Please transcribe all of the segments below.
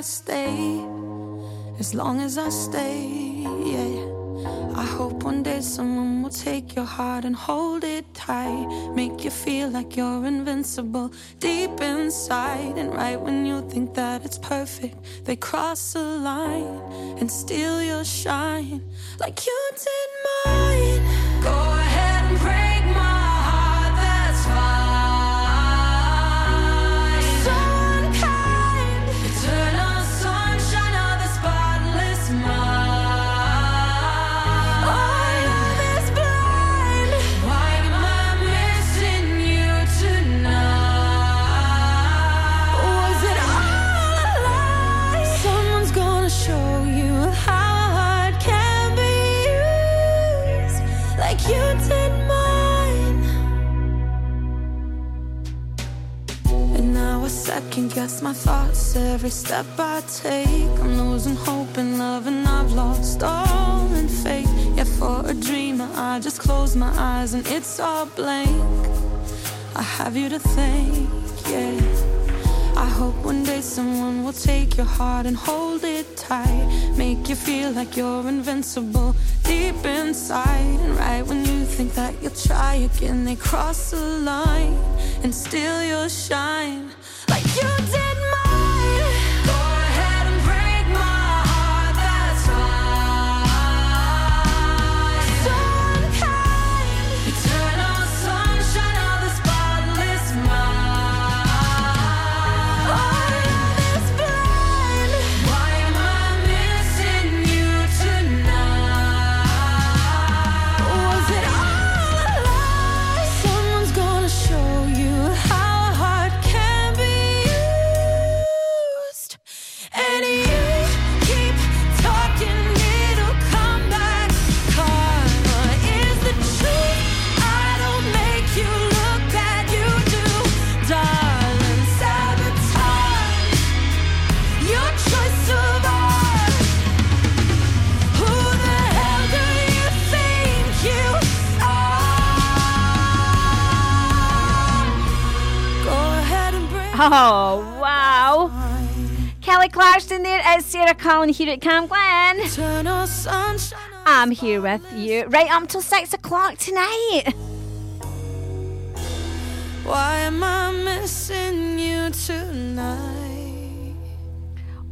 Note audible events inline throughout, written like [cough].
I stay. As long as I stay, yeah. I hope one day someone will take your heart and hold it tight. Make you feel like you're invincible deep inside. And right when you think that it's perfect, they cross a line and steal your shine like you did guess my thoughts every step I take. I'm losing hope in love and I've lost all in faith. Yeah, for a dreamer, I just close my eyes and it's all blank. I have you to thank, yeah. I hope one day someone will take your heart and hold it tight. Make you feel like you're invincible deep inside. And right when you think that you'll try again, they cross the line and steal your shine. Oh, wow. Kelly Clarkson there. It's Sarah Cullen here at Cam Glen. I'm here with you right up till six o'clock tonight. Why am I missing you tonight?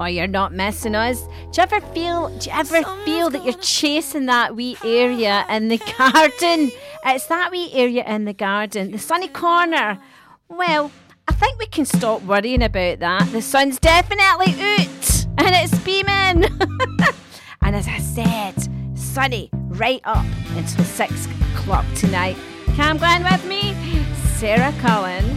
Oh, you're not missing us. Do you ever feel? Do you ever feel that you're chasing that wee area in the garden? It's that wee area in the garden, the sunny corner. Well, I think we can stop worrying about that. The sun's definitely out and it's beaming. [laughs] and as I said, sunny right up into six o'clock tonight. Cam Glen with me, Sarah Cullen.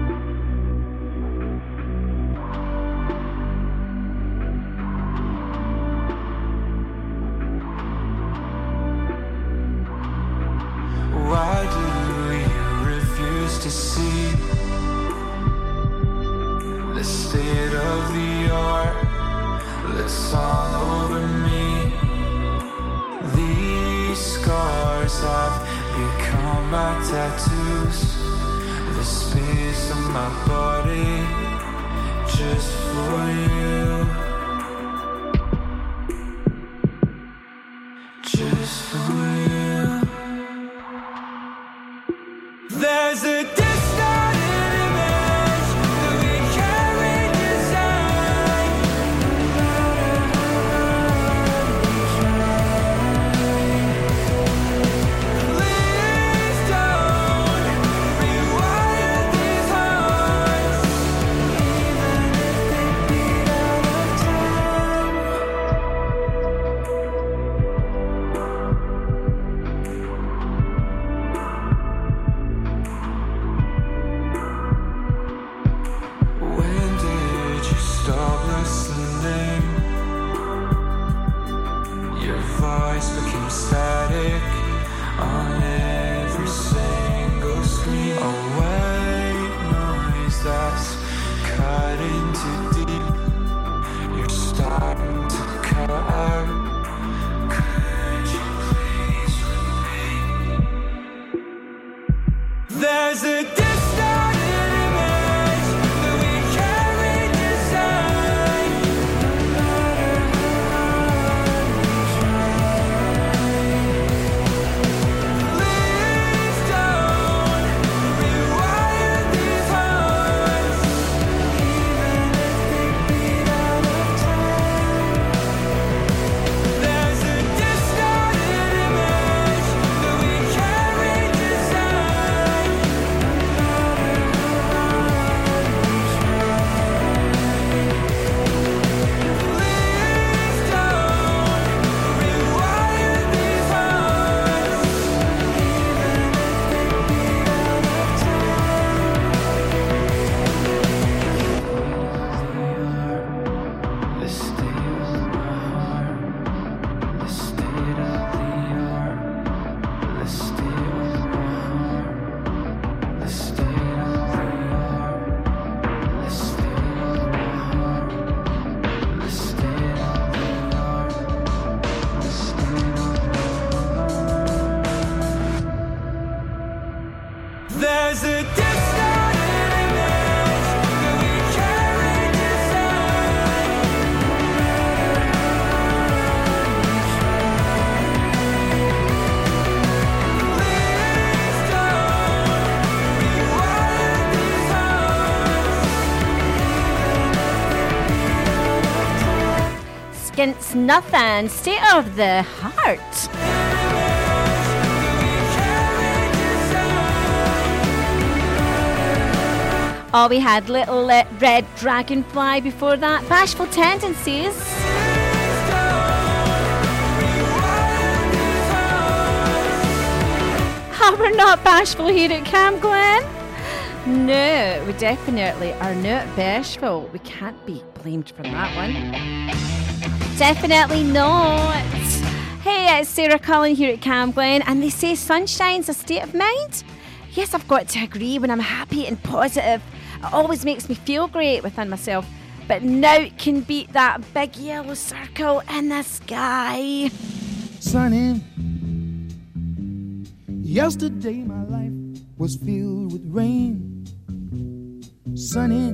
nothing. State of the heart. Oh, we had Little uh, Red Dragonfly before that. Bashful Tendencies. [laughs] Oh, we're not bashful here at Cam Glen. No, we definitely are not bashful. We can't be blamed for that one. Definitely not. Hey, it's Sarah Cullen here at Cam Glen, and they say sunshine's a state of mind. Yes, I've got to agree. When I'm happy and positive, it always makes me feel great within myself. But now it can beat that big yellow circle in the sky. sunny. Yesterday my life was filled with rain. Sunny,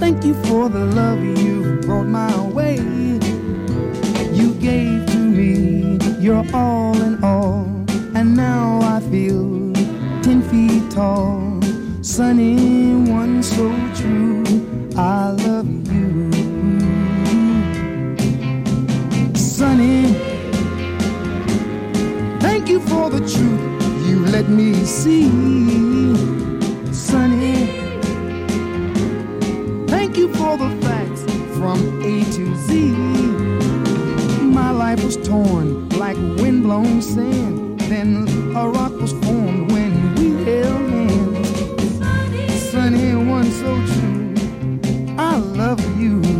thank you for the love you brought my way. You gave to me You're all in all, and now I feel ten feet tall. Sunny one so true, I love you. Sunny, thank you for the truth you let me see. Thank you for the facts from A to Z. My life was torn like windblown sand. Then a rock was formed when we held hands. Sunny one so true, I love you.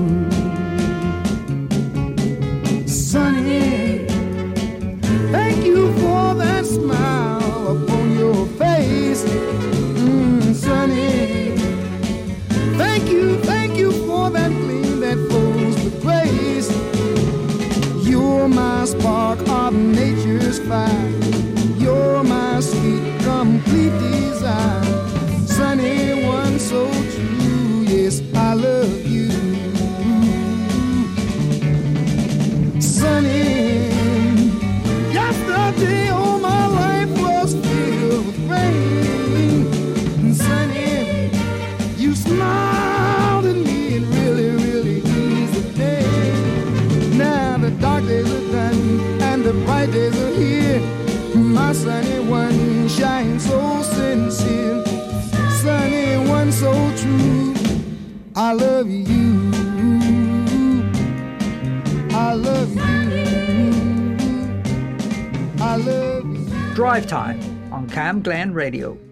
Radio.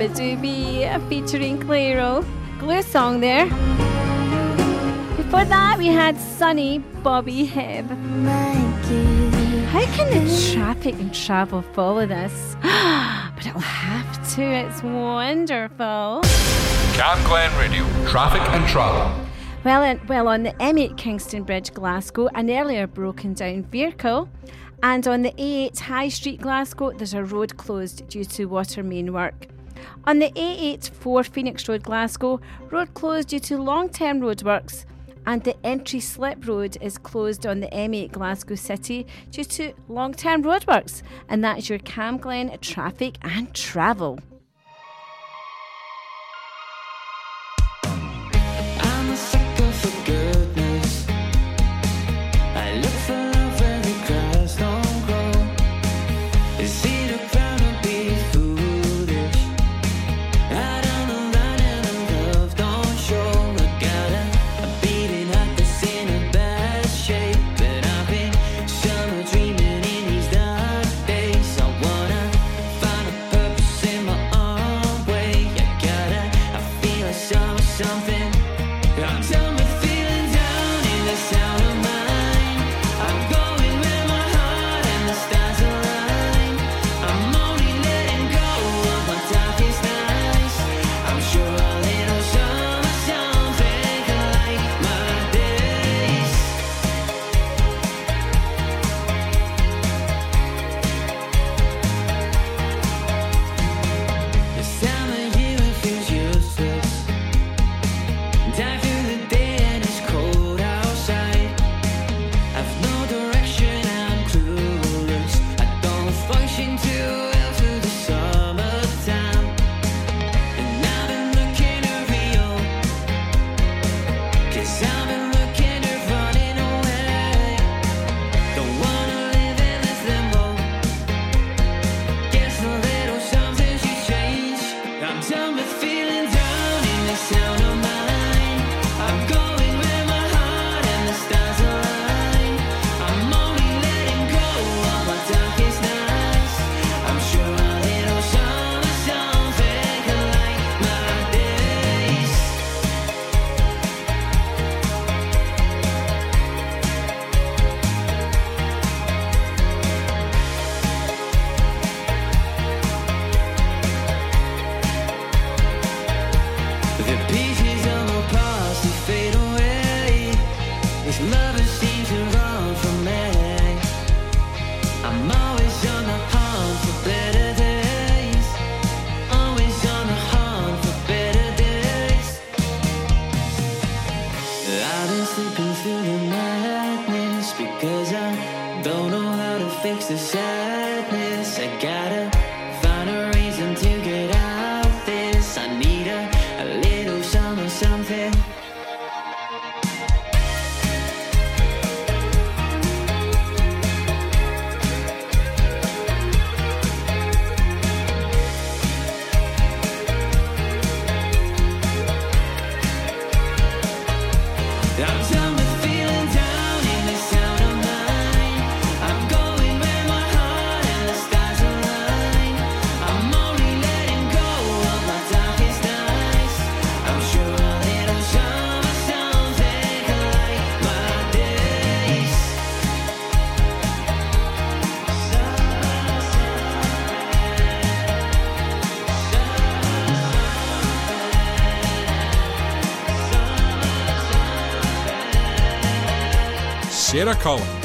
Beabadoobee featuring Clairo. Glue song there. Before that, we had Sunny Bobby Hebb. How can the traffic and travel follow this? [gasps] but it'll have to. It's wonderful. Cam Glen Radio, traffic and travel. Well, in, well, on the M8 Kingston Bridge, Glasgow, an earlier broken down vehicle. And on the A8 High Street, Glasgow, there's a road closed due to water main work. On the A84 Phoenix Road, Glasgow, road closed due to long term roadworks. And the entry slip road is closed on the M8 Glasgow City due to long term roadworks. And that's your Cam Glen traffic and travel. Get a color.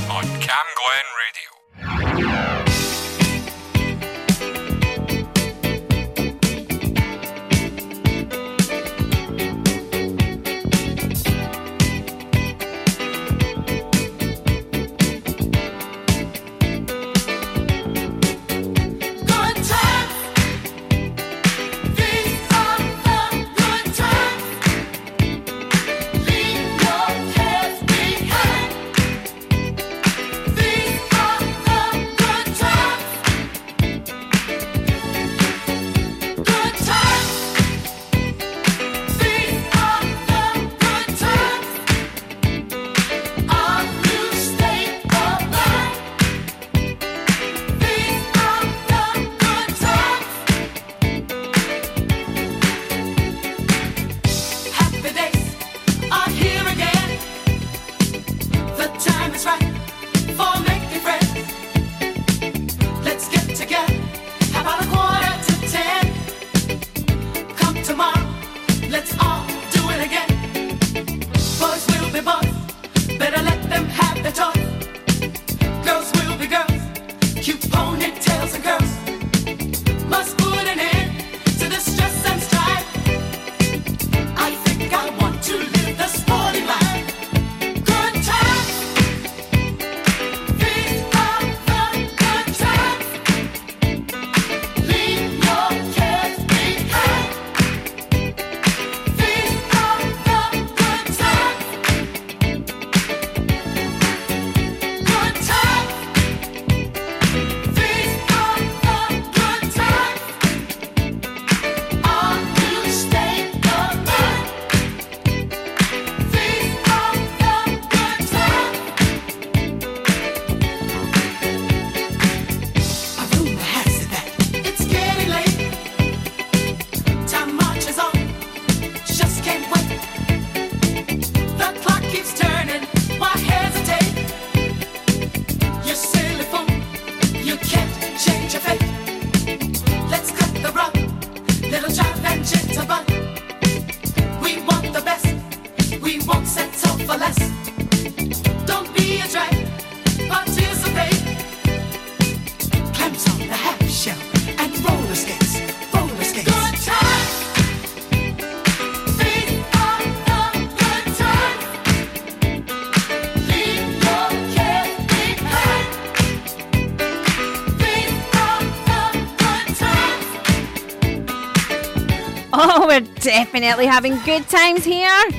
definitely having good times here.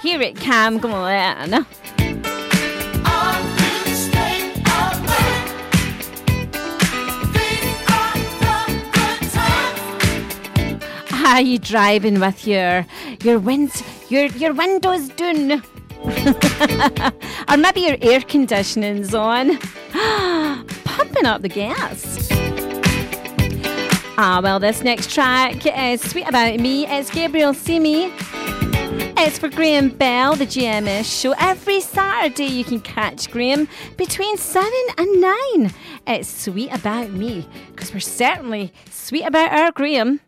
Here at Cam, come on. Are you driving with your your winds your your windows done? [laughs] or maybe your air conditioning's on. [gasps] Pumping up the gas. Ah, well, this next track is Sweet About Me. It's Gabriella Cilmi. It's for Graham Bell, the GMS show. Every Saturday you can catch Graham between 7 and 9. It's Sweet About Me, because we're certainly sweet about our Graham.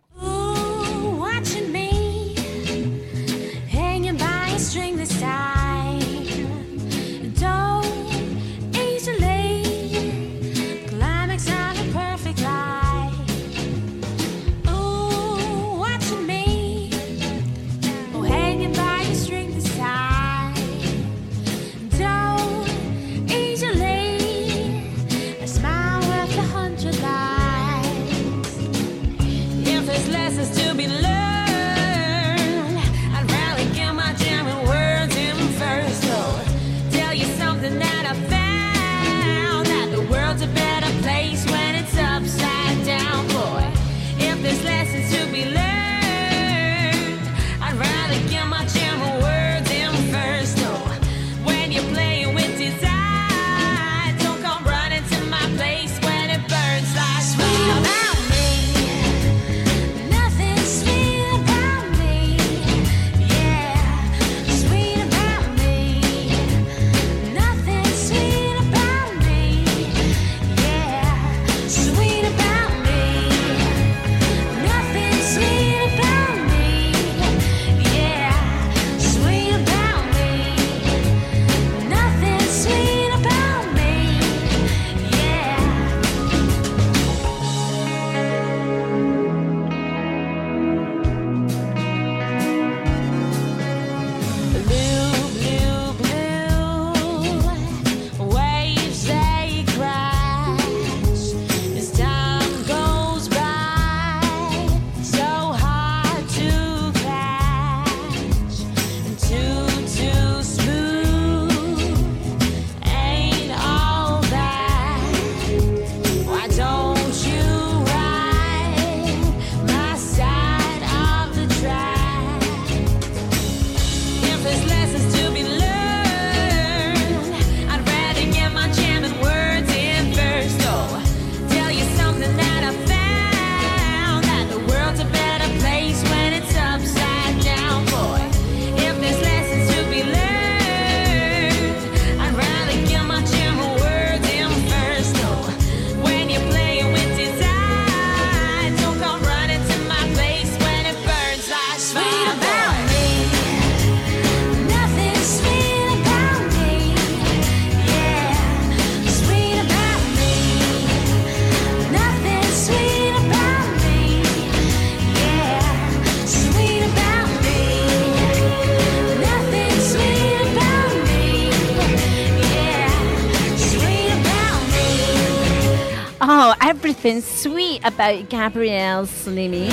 Been sweet about Gabriella Cilmi.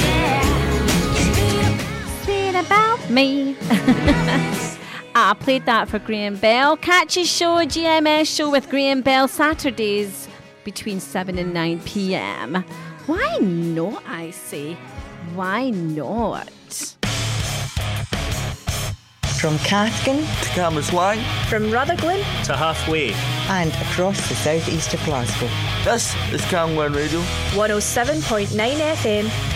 Sweet about me. [laughs] I played that for Graham Bell. Catch his show, GMS show with Graham Bell Saturdays between 7 and 9 pm. Why not, I say? Why not? From Cathkin to Cambuslang from Rutherglen to halfway and across the southeast of Glasgow. This is Camglen Radio. 107.9 FM.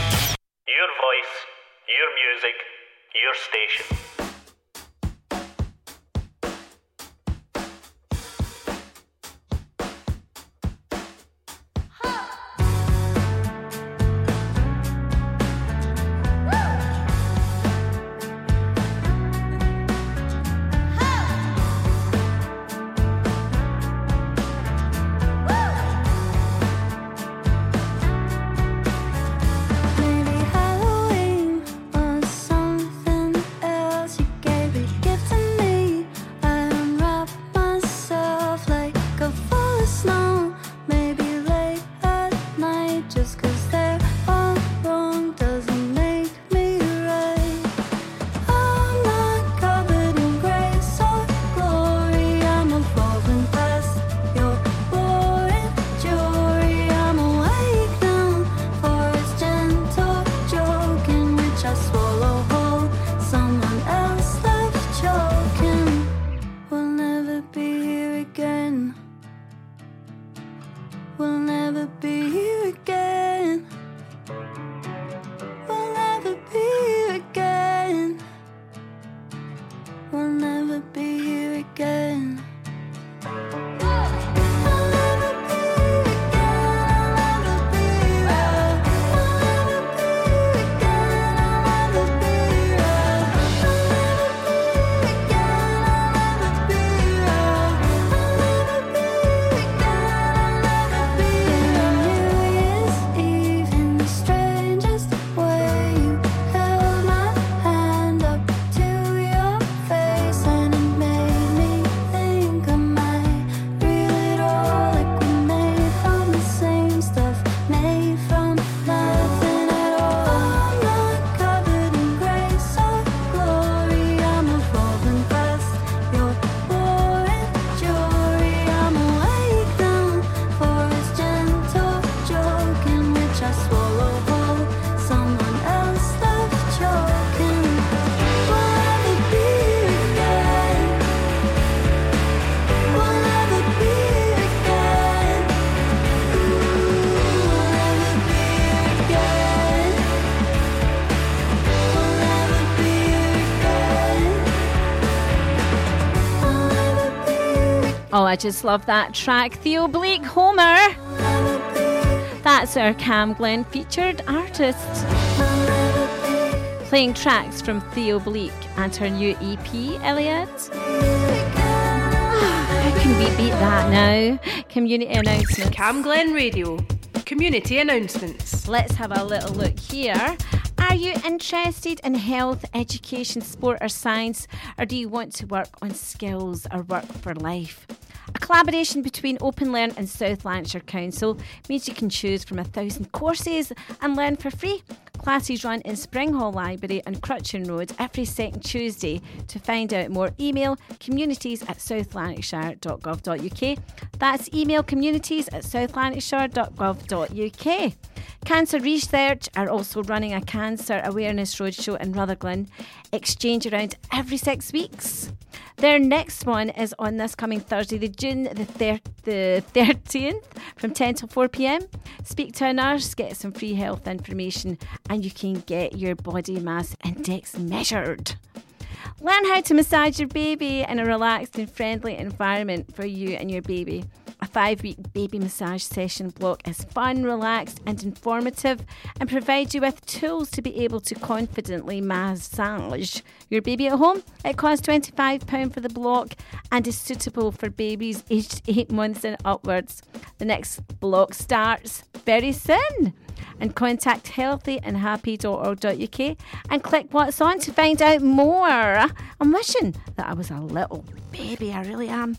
I just love that track. Theo Blake Homer. That's our Cam Glen featured artist. Playing tracks from Theo Bleak and her new EP, Elliot. How can we beat that now? Community announcements. Cam Glen Radio. Community announcements. Let's have a little look here. Are you interested in health, education, sport, or science? Or do you want to work on skills or work for life? A collaboration between Open Learn and South Lanarkshire Council means you can choose from a thousand courses and learn for free. Classes run in Springhall Library on Cruachan Road every second Tuesday. To find out more, email communities at southlanarkshire.gov.uk. That's email communities at southlanarkshire.gov.uk. Cancer Research are also running a cancer awareness roadshow in Rutherglen, exchange around every six weeks. Their next one is on this coming Thursday, the June the, thir- the 13th from 10 till 4 pm. Speak to a nurse, get some free health information, and you can get your body mass index measured. Learn how to massage your baby in a relaxed and friendly environment for you and your baby. A five week baby massage session block is fun, relaxed, and informative and provides you with tools to be able to confidently massage your baby at home. It costs £25 for the block and is suitable for babies aged [laughs] 8 months and upwards. The next block starts very soon and contact healthyandhappy.org.uk and click what's on to find out more. I'm wishing that I was a little baby, I really am.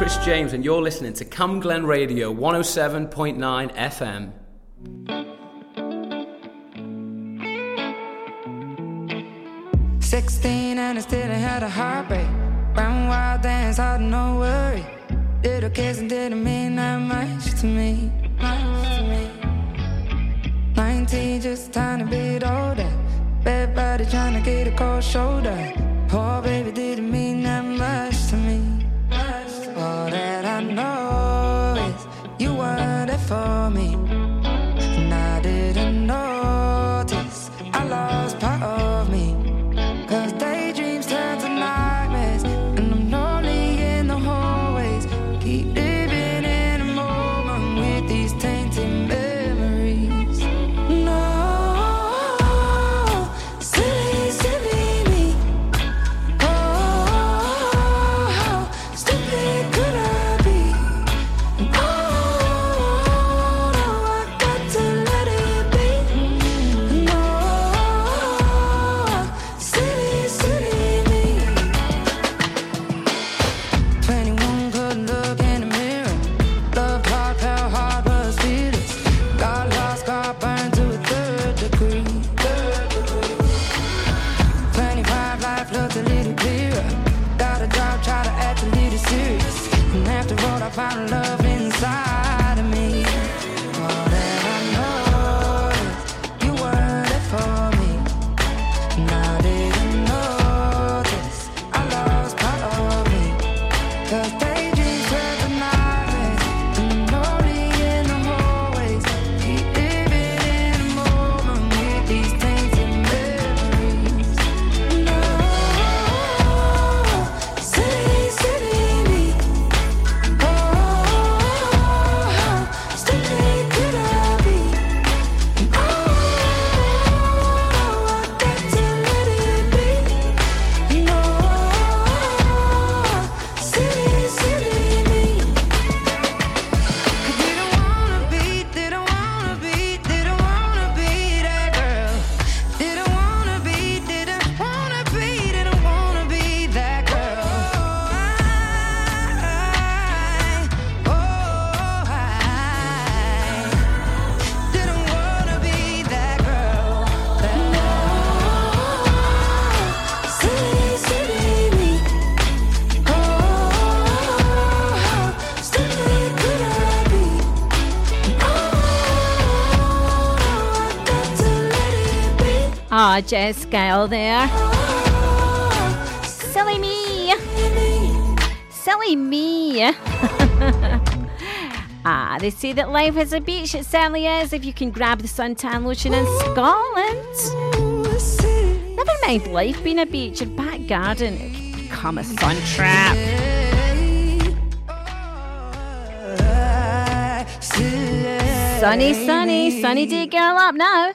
Chris James, and you're listening to Cam Glen Radio 107.9 FM. daydream. much scale there. Silly me! Silly me! [laughs] ah, they say that life is a beach. It certainly is if you can grab the suntan lotion in Scotland. Never mind life being a beach, your back garden can become a sun trap. Sunny, sunny, sunny day girl up now.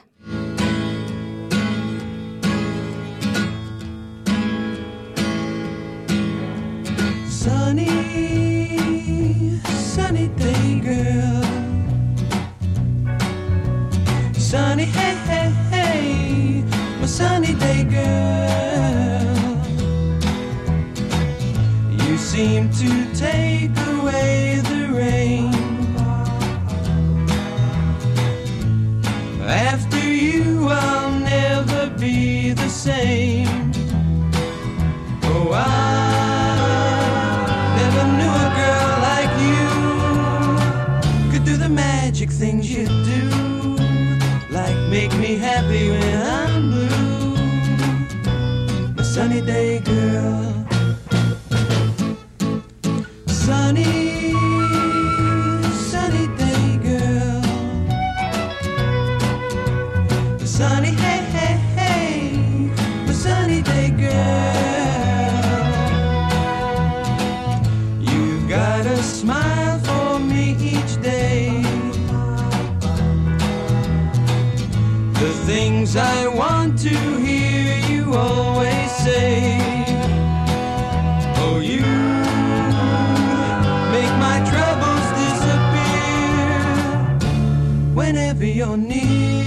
you're near.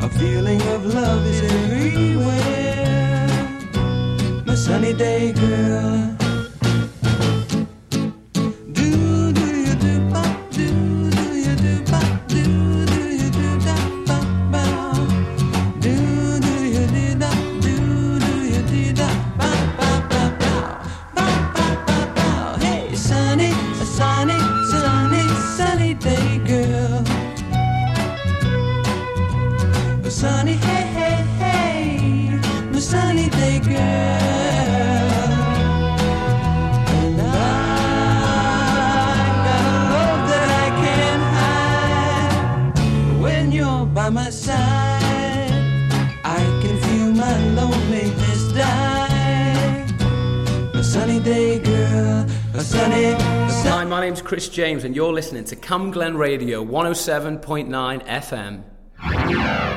A feeling of love is everywhere. My sunny day to Cam Glen Radio 107.9 FM.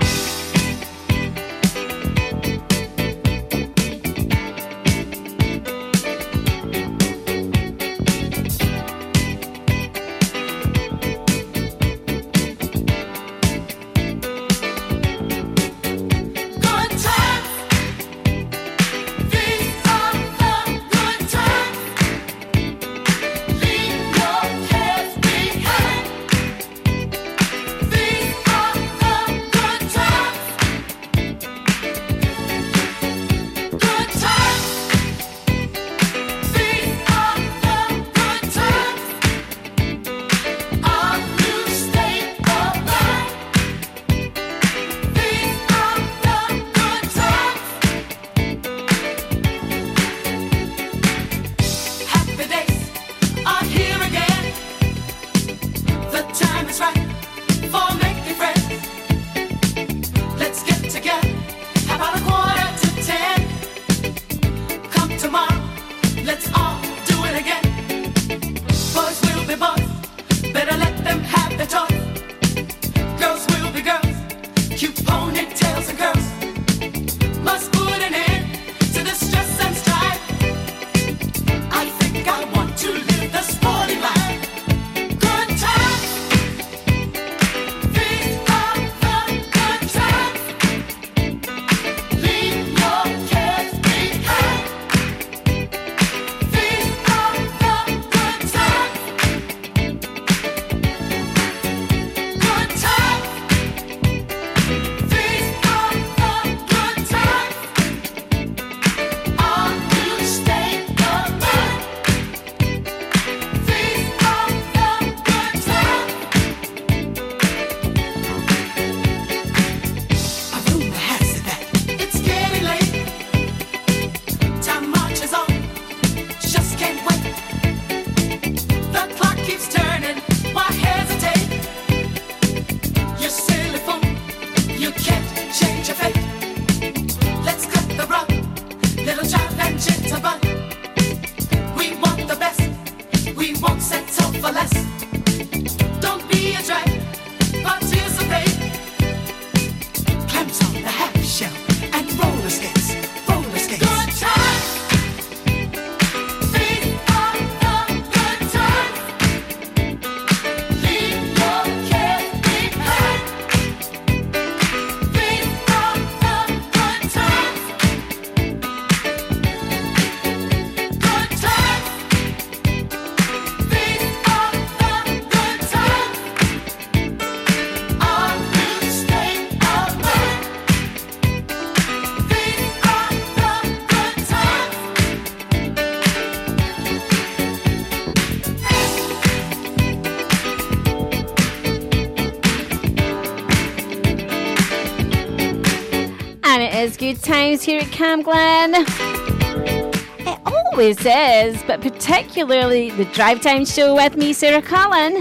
Good times here at Cam Glen. It always is, but particularly the Drive Time show with me, Sarah Cullen.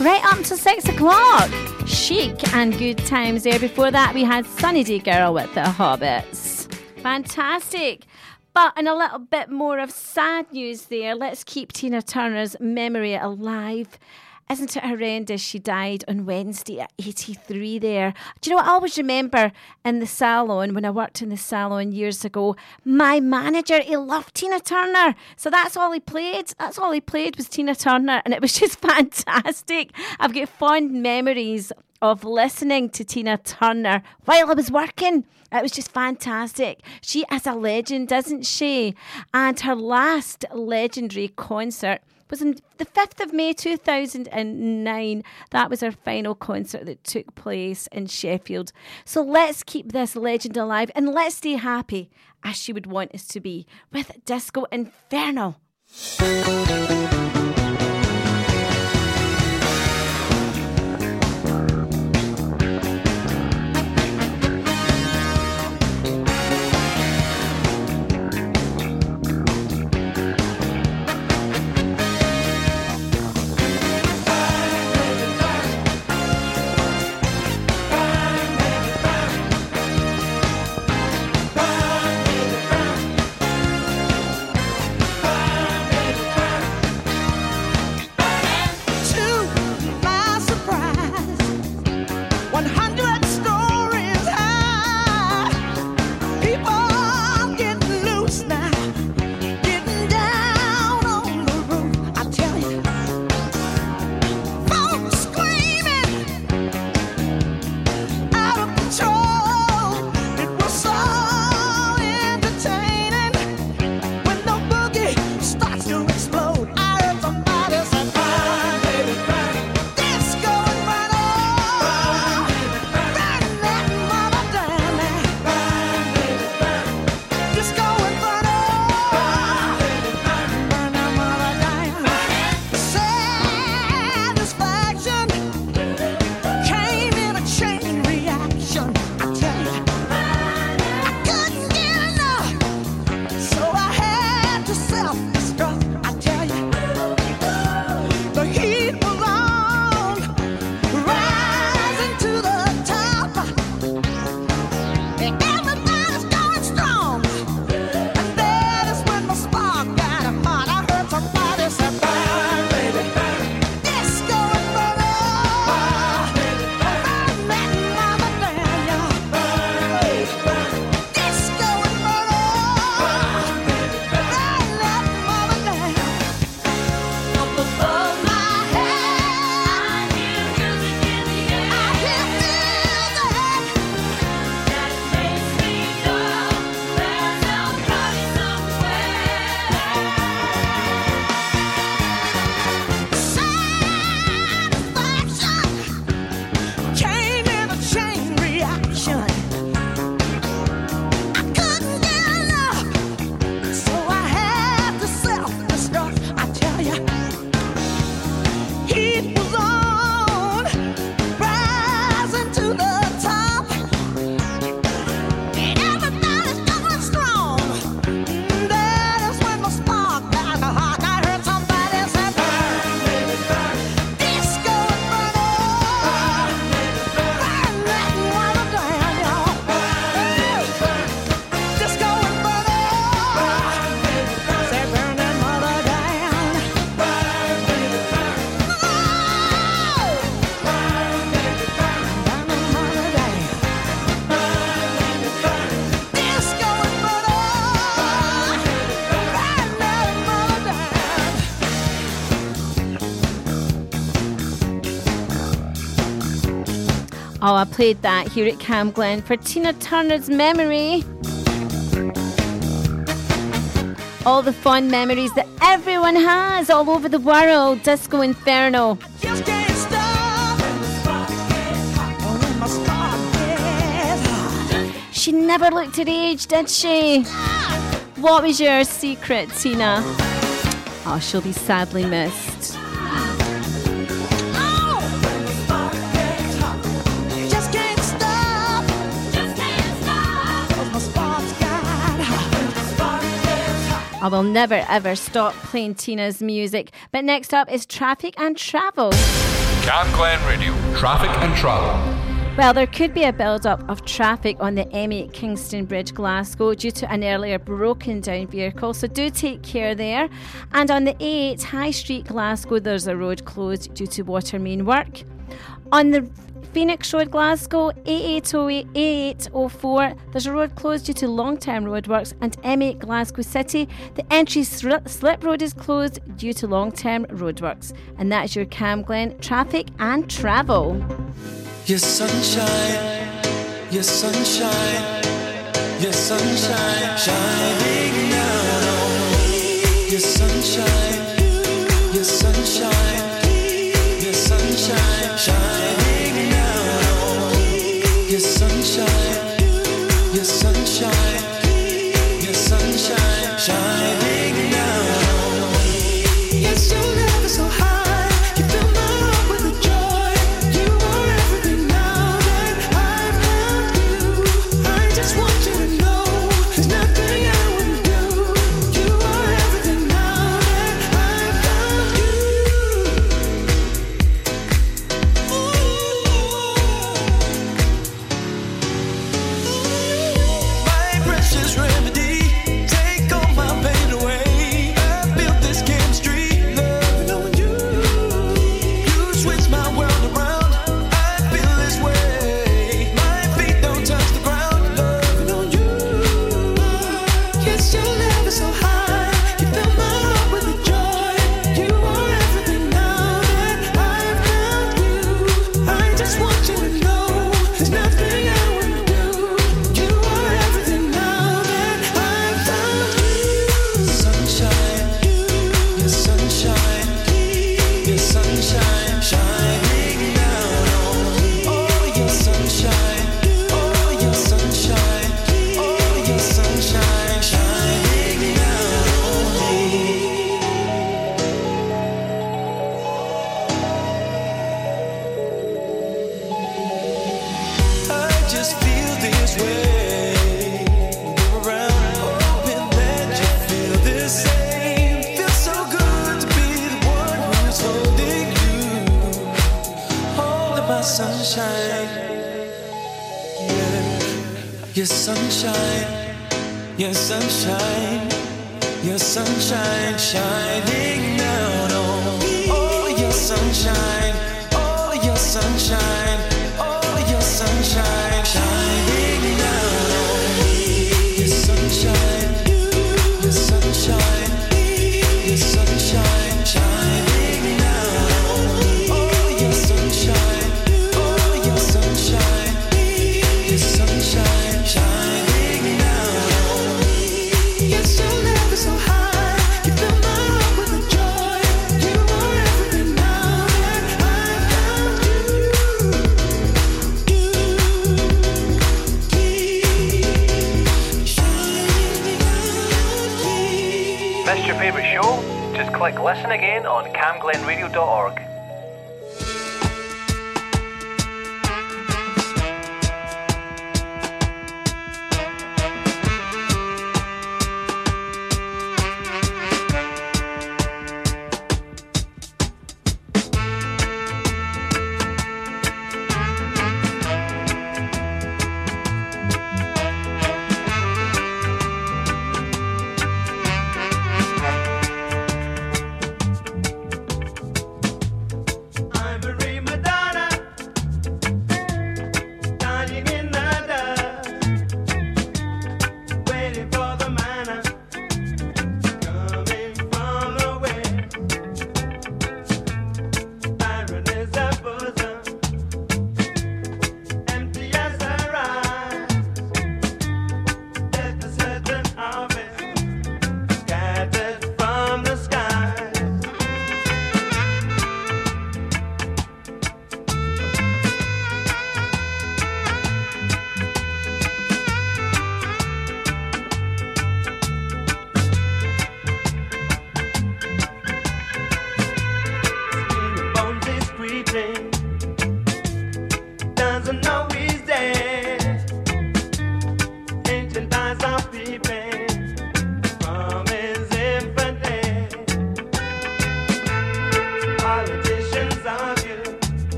Right up to six o'clock. Chic and good times there. Before that, we had Sunny Day Girl with the Hobbits. Fantastic. But in a little bit more of sad news there, let's keep Tina Turner's memory alive. Isn't it horrendous? She died on Wednesday at 83 there. Do you know what I always remember in the salon when I worked in the salon years ago? My manager, he loved Tina Turner. So that's all he played. That's all he played was Tina Turner. And it was [laughs] just fantastic. I've got fond memories of listening to Tina Turner while I was working. It was just fantastic. She is a legend, isn't she? And her last legendary concert was on the 5th of May 2009. That was her final concert that took place in Sheffield. So let's keep this legend alive and let's stay happy as she would want us to be with Disco Inferno. I played that here at Cam Glen for Tina Turner's memory. All the fun memories that everyone has all over the world. Disco Inferno. She never looked her age, did she? What was your secret, Tina? Oh, she'll be sadly missed. I will never ever stop playing Tina's music. But next up is traffic and travel. Cam Glen Radio. Traffic and travel. Well, there could be a build-up of traffic on the M8 Kingston Bridge, Glasgow, due to an earlier broken down vehicle, so do take care there. And on the A8 High Street, Glasgow, there's a road closed due to water main work. On the Phoenix Road, Glasgow, A808, A804, there's a road closed due to long-term roadworks, and M8 Glasgow City, the entry slip road is closed due to long-term roadworks. And that's your Cam Glen traffic and travel. Your sunshine, your sunshine, your sunshine, shining. Your sunshine, your sunshine, your sunshine, shining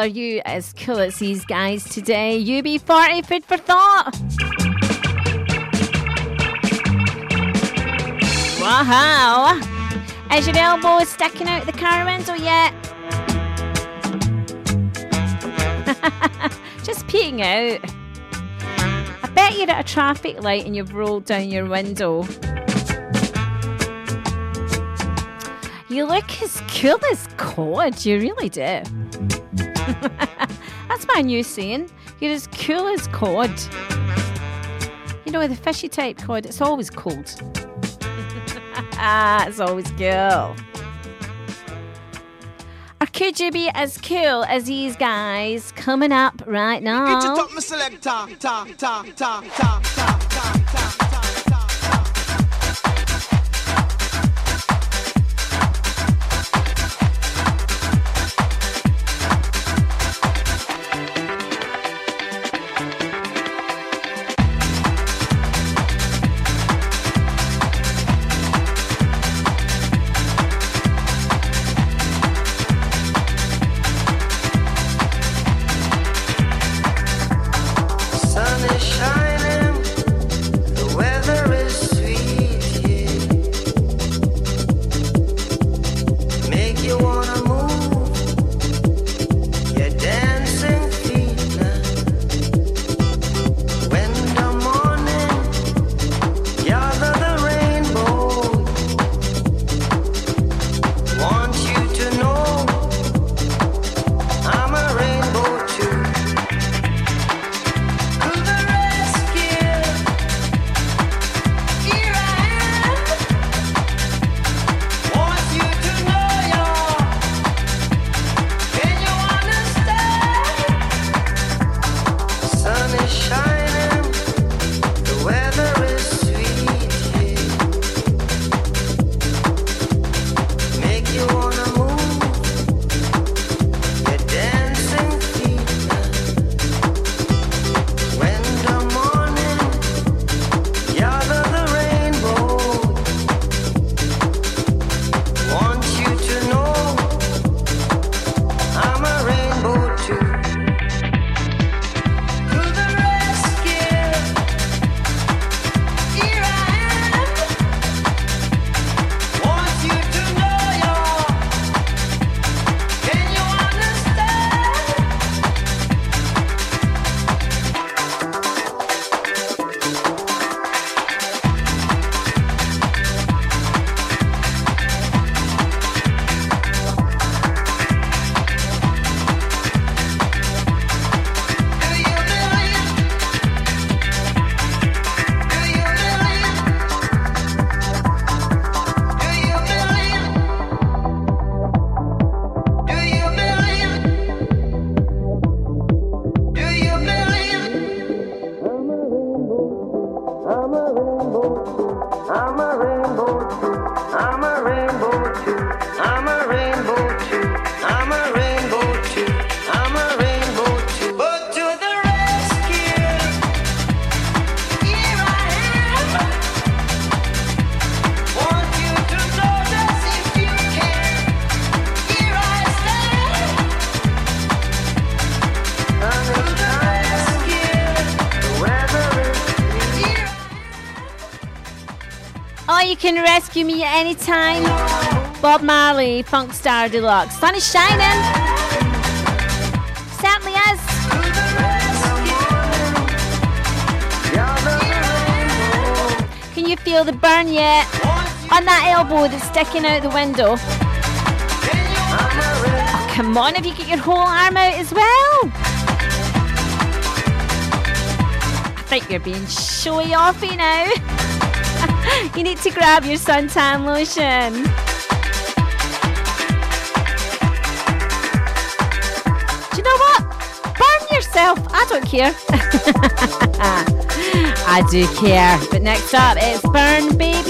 are you as cool as these guys today? UB40 food for thought. Wow. Is your elbow sticking out the car window yet? [laughs] Just peeking out. I bet you're at a traffic light and you've rolled down your window. You look as cool as cod, you really do. New saying. You're as cool as cod. You know, the fishy type cod, it's always cold. ah, [laughs] it's always cool. Or could you be as cool as these guys coming up right now? Get your top, selector. Ta, ta, ta, ta, ta. Rescue me at any time. Bob Marley, Funkstar De Luxe. Sun is shining. Certainly is. Can you feel the burn yet? On that elbow that's sticking out the window. Oh, come on, if you get your whole arm out as well? I think you're being showy offy now. [laughs] you need to grab your suntan lotion. Do you know what? Burn yourself. I don't care. [laughs] I do care. But next up, it's Burn Baby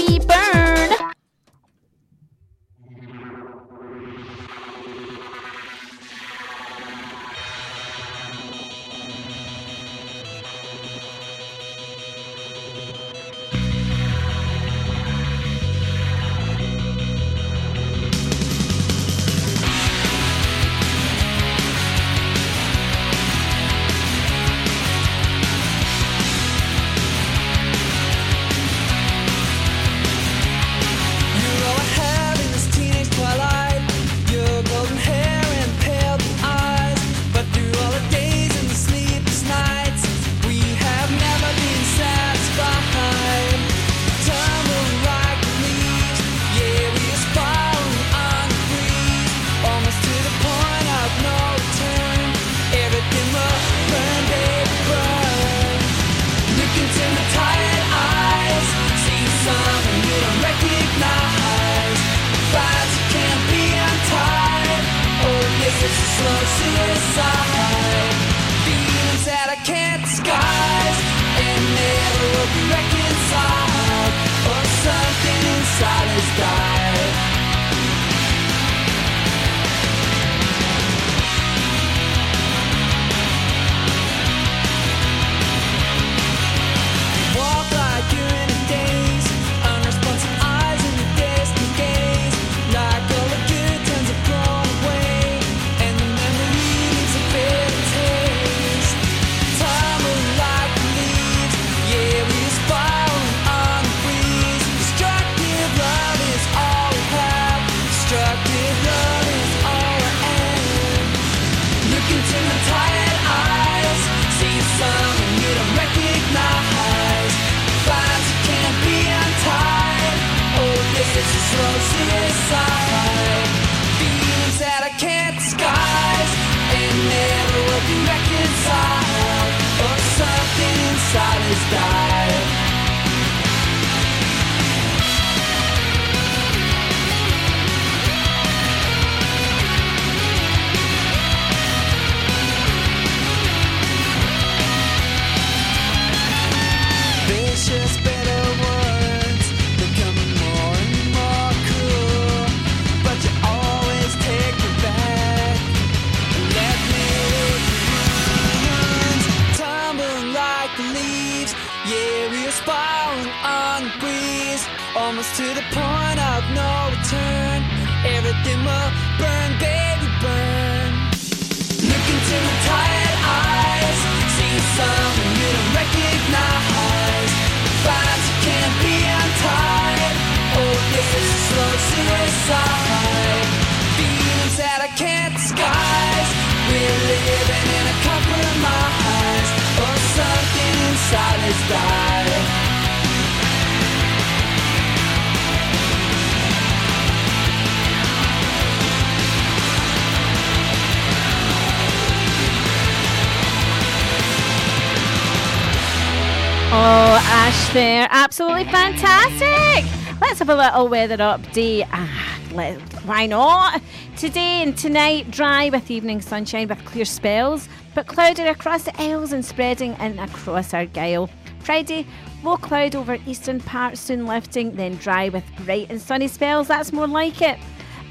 absolutely fantastic. Let's have a little weather update. Ah, let, why not? Today and tonight, dry with evening sunshine with clear spells, but clouded across the Isles and spreading in across Argyll. Friday, low cloud over eastern parts, soon lifting, then dry with bright and sunny spells. That's more like it.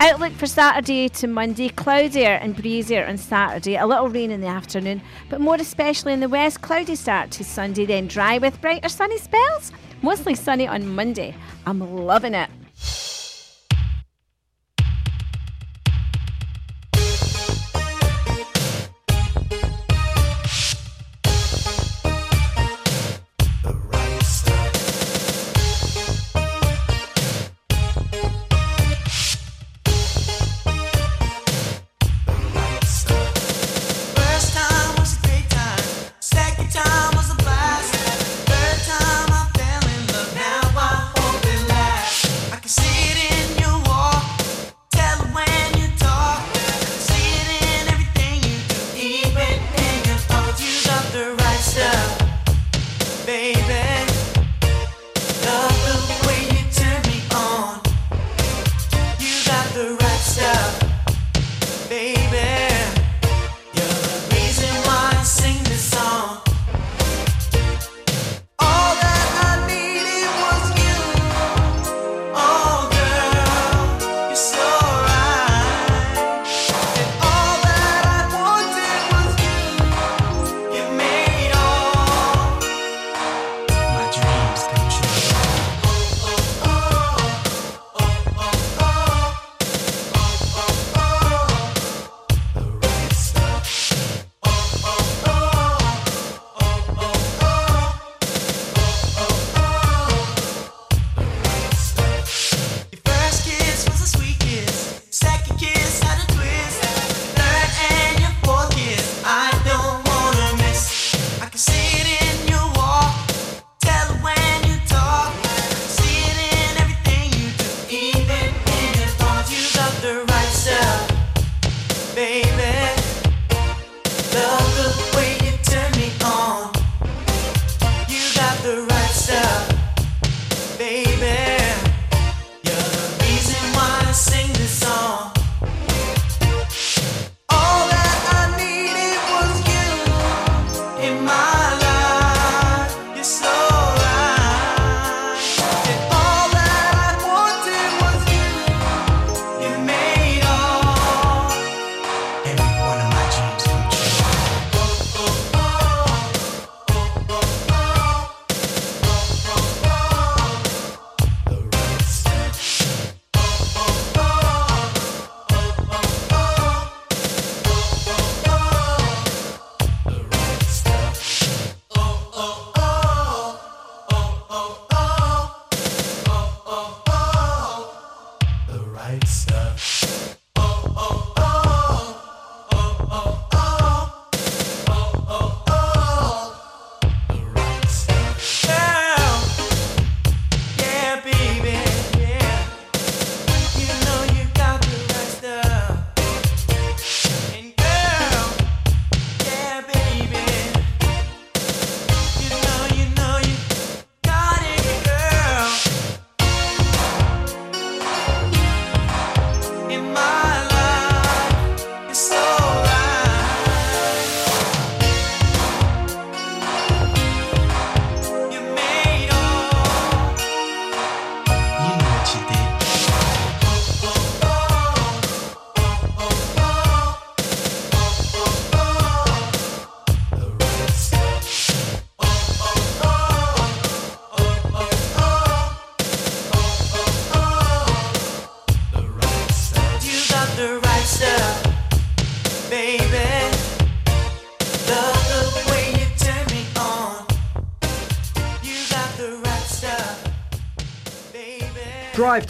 Outlook for Saturday to Monday cloudier and breezier on Saturday, a little rain in the afternoon, but more especially in the west, cloudy start to Sunday, then dry with brighter sunny spells. Mostly sunny on Monday. I'm loving it.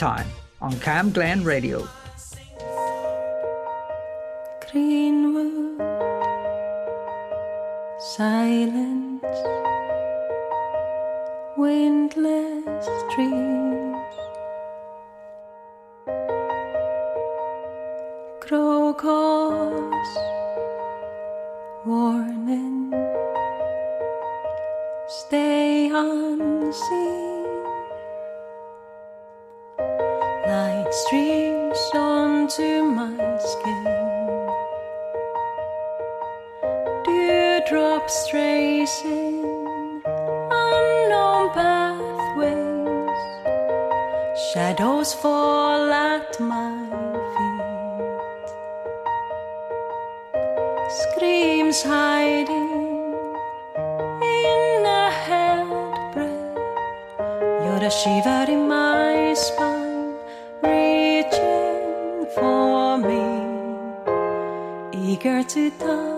Time on Cam Glen Radio. Shadows fall at my feet. Screams hiding in a breath. You're a shiver in my spine, reaching for me, eager to touch.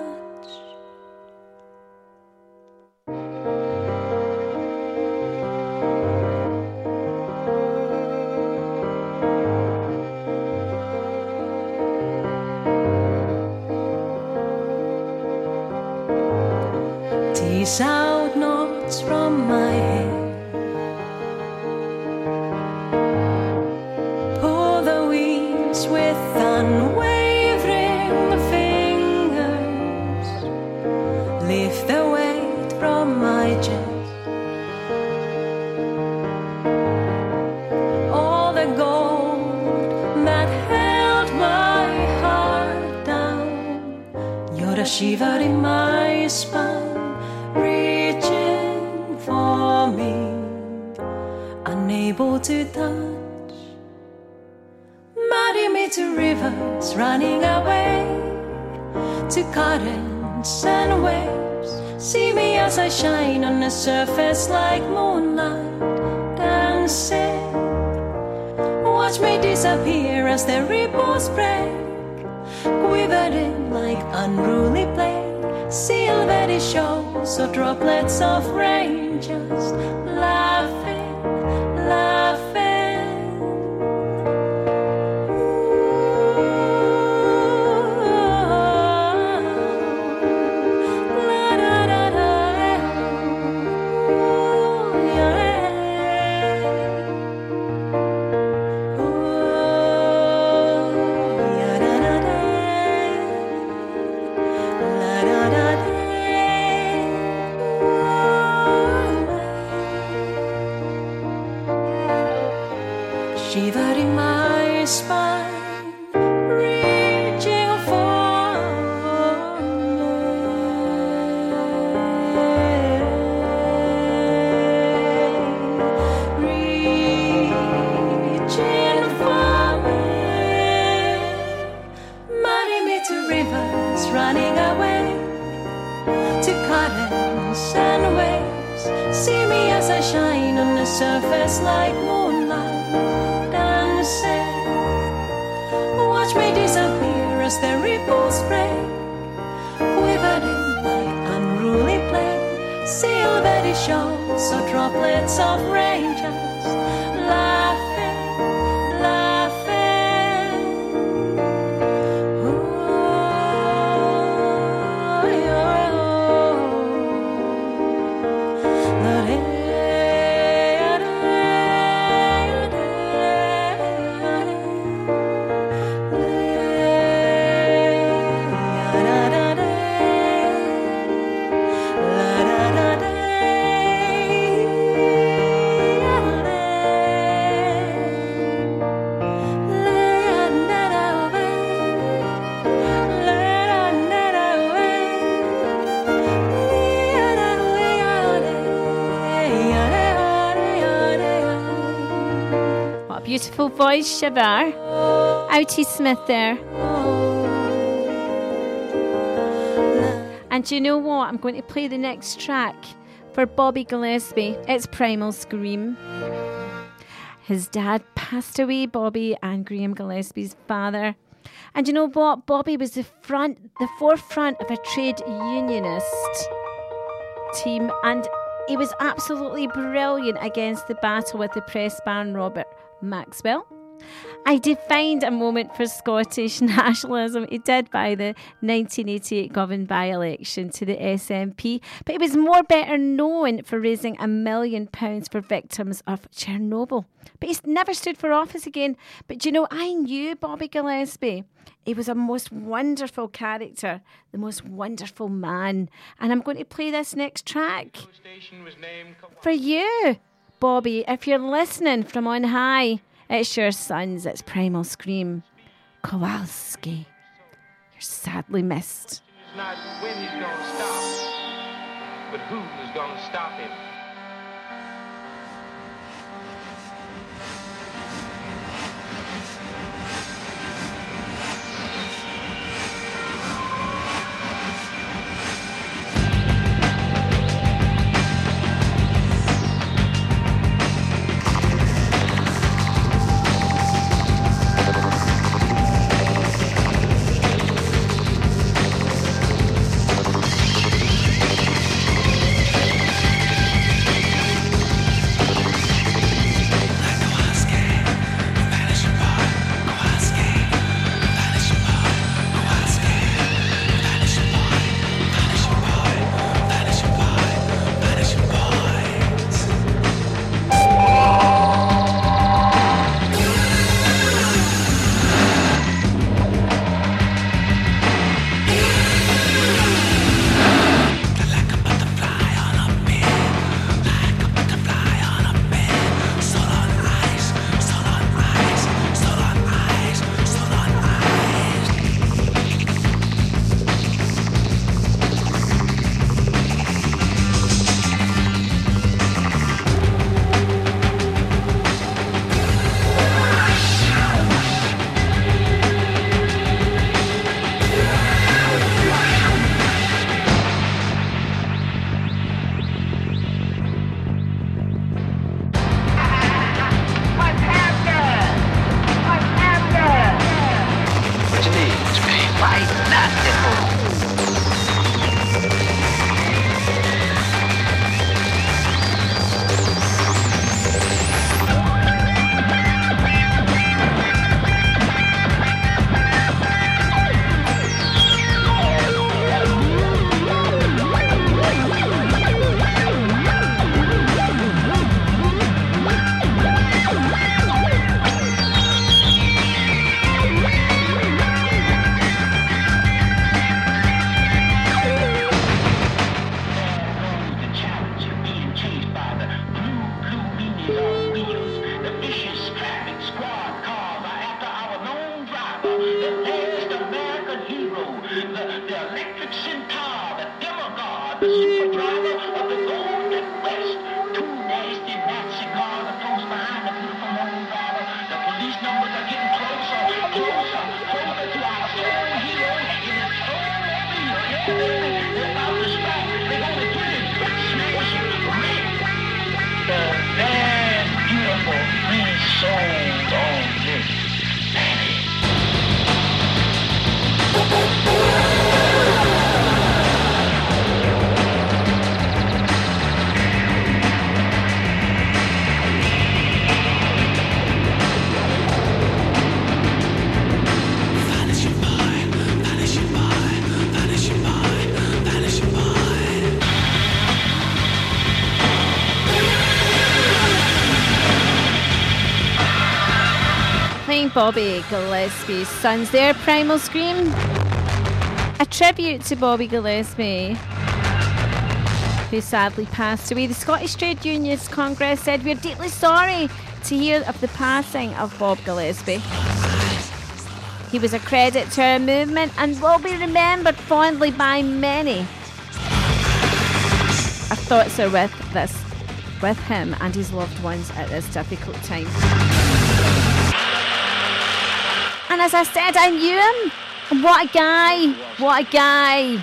esa the ripples break, quivering like unruly play. Silvery shows or droplets of rain just beautiful voice, Shiver. Outie Smith there. And you know what? I'm going to play the next track for Bobby Gillespie. It's Primal Scream. His dad passed away, Bobby and Graham Gillespie's father. And you know what? Bobby was the front, the forefront of a trade unionist team, and He was absolutely brilliant against the battle with the press ban Robert Maxwell. I defined a moment for Scottish [laughs] nationalism. He did by the 1988 Govan by election to the SNP, but he was more better known for raising a million pounds for victims of Chernobyl. But he's never stood for office again. But you know, I knew Bobby Gillespie. He was a most wonderful character, the most wonderful man. And I'm going to play this next track for you, Bobby. If you're listening from on high, it's your sons, it's Primal Scream. Kowalski, you're sadly missed. It's not when he's gonna stop, but who is gonna stop him. Number numbers are getting Bobby Gillespie's sons there, Primal Scream. A tribute to Bobby Gillespie, who sadly passed away. The Scottish Trade Unions Congress said, We're deeply sorry to hear of the passing of Bob Gillespie. He was a credit to our movement and will be remembered fondly by many. Our thoughts are with this, with him and his loved ones at this difficult time. And as I said, I knew him. And What a guy! What a guy!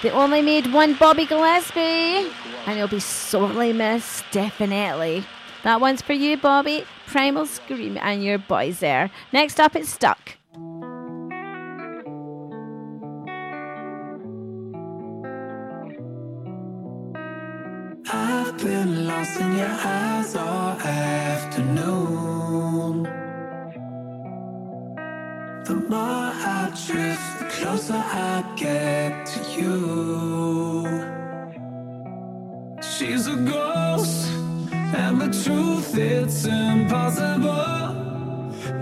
They only made one Bobby Gillespie, and he'll be sorely missed, definitely. That one's for you, Bobby. Primal Scream and your boys there. Next up, it's Stuck. I your eyes all afternoon. The more I drift, the closer I get to you. She's a ghost, and the truth it's impossible.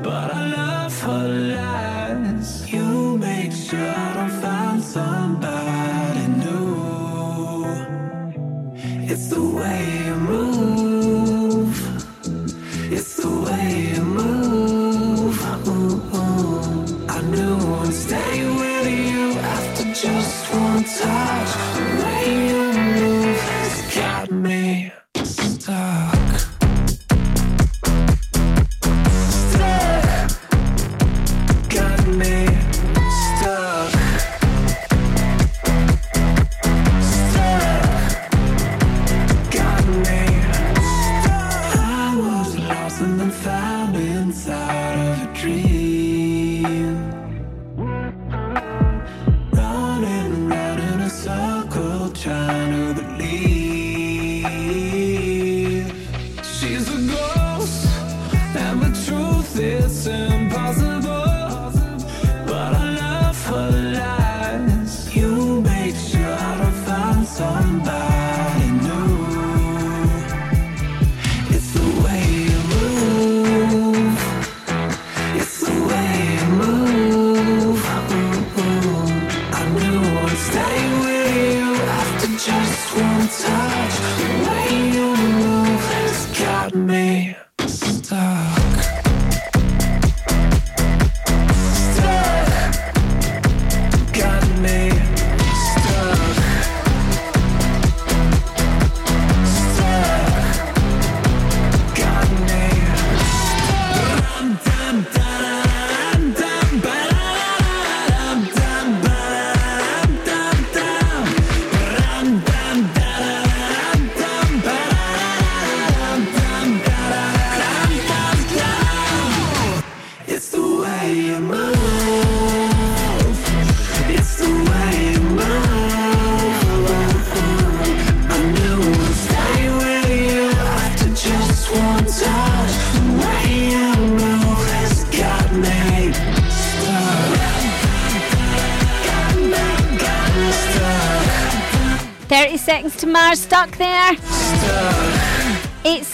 But I love her lies. You make sure I don't find somebody new. It's the way you move. Just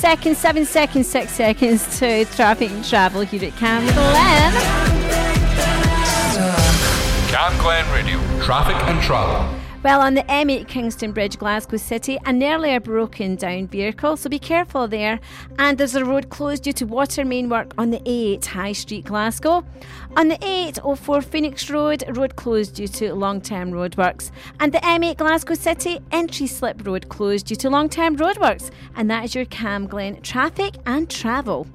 seconds, 7 seconds, 6 seconds to traffic and travel here at Cam Glen. Cam Glen Radio, traffic and travel. Well, on the M8 Kingston Bridge, Glasgow City, an earlier broken down vehicle, so be careful there. And there's a road closed due to water main work on the A8 High Street, Glasgow. On the A804 Phoenix Road, road closed due to long term roadworks. And the M8 Glasgow City entry slip road closed due to long term roadworks. And that is your Cam Glen traffic and travel.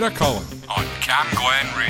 Sarah Cullen on Cam Glen Radio.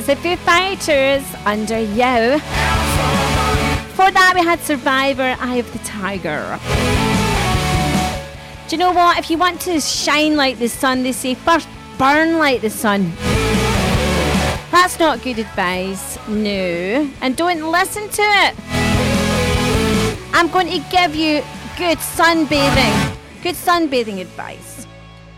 there's a few Fighters under you. For that, we had Survivor, Eye of the Tiger. Do you know what? If you want to shine like the sun, they say first burn like the sun. That's not good advice, no. And don't listen to it. I'm going to give you good sunbathing, good sunbathing advice.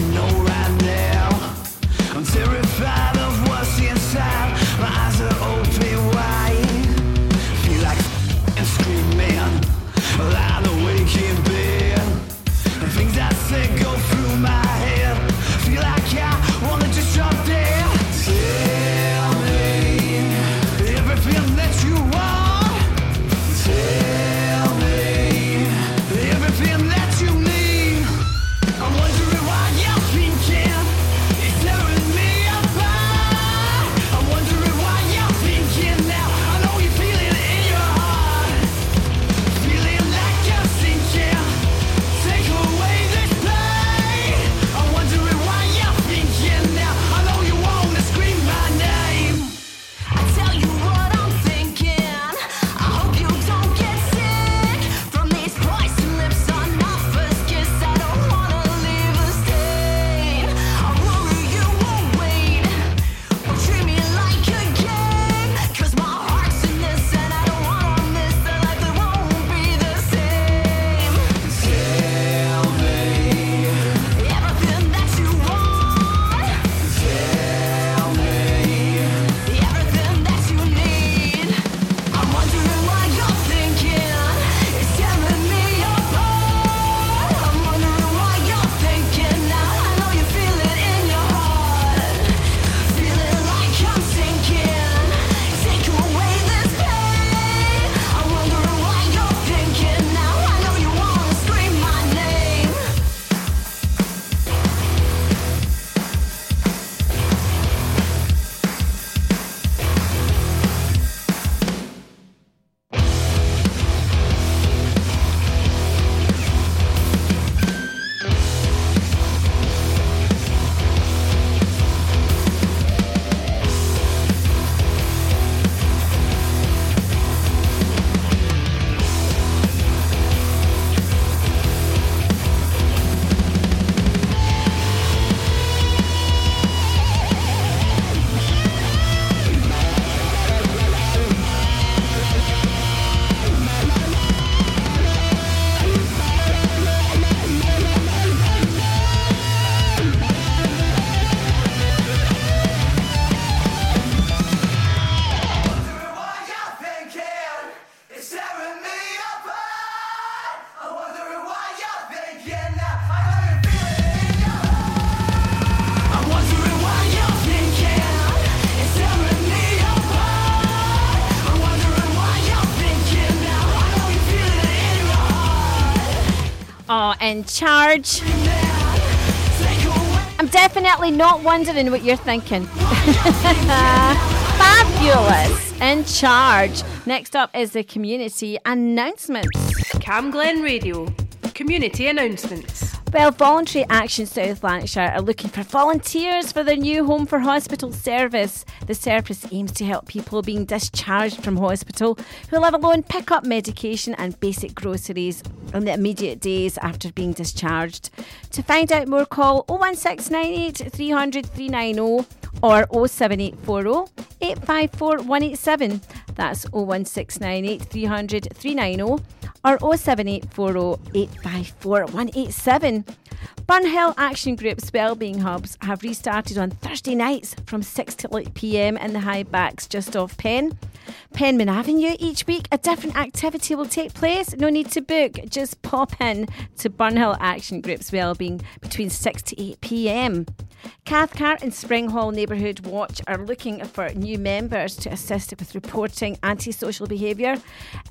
no right. In charge. I'm definitely not wondering what you're thinking. [laughs] Fabulous in charge. Next up is the community announcements. Cam Glen Radio. Community announcements. Well, Voluntary Action South Lanarkshire are looking for volunteers for their new home for hospital service. The service aims to help people being discharged from hospital who live alone pick up medication and basic groceries in the immediate days after being discharged. To find out more, call 01698 300 390 or 07840 854 187. That's 01698 300 390 or 07840 854 187. Burnhill Action Group's Wellbeing Hubs have restarted on Thursday nights from 6 till 8 pm in the high backs just off Penn. Penman Avenue each week, a different activity will take place. No need to book, just pop in to Burnhill Action Group's Wellbeing between 6 to 8 pm. Cathcart and Springhall Neighbourhood Watch are looking for new members to assist with reporting antisocial behaviour,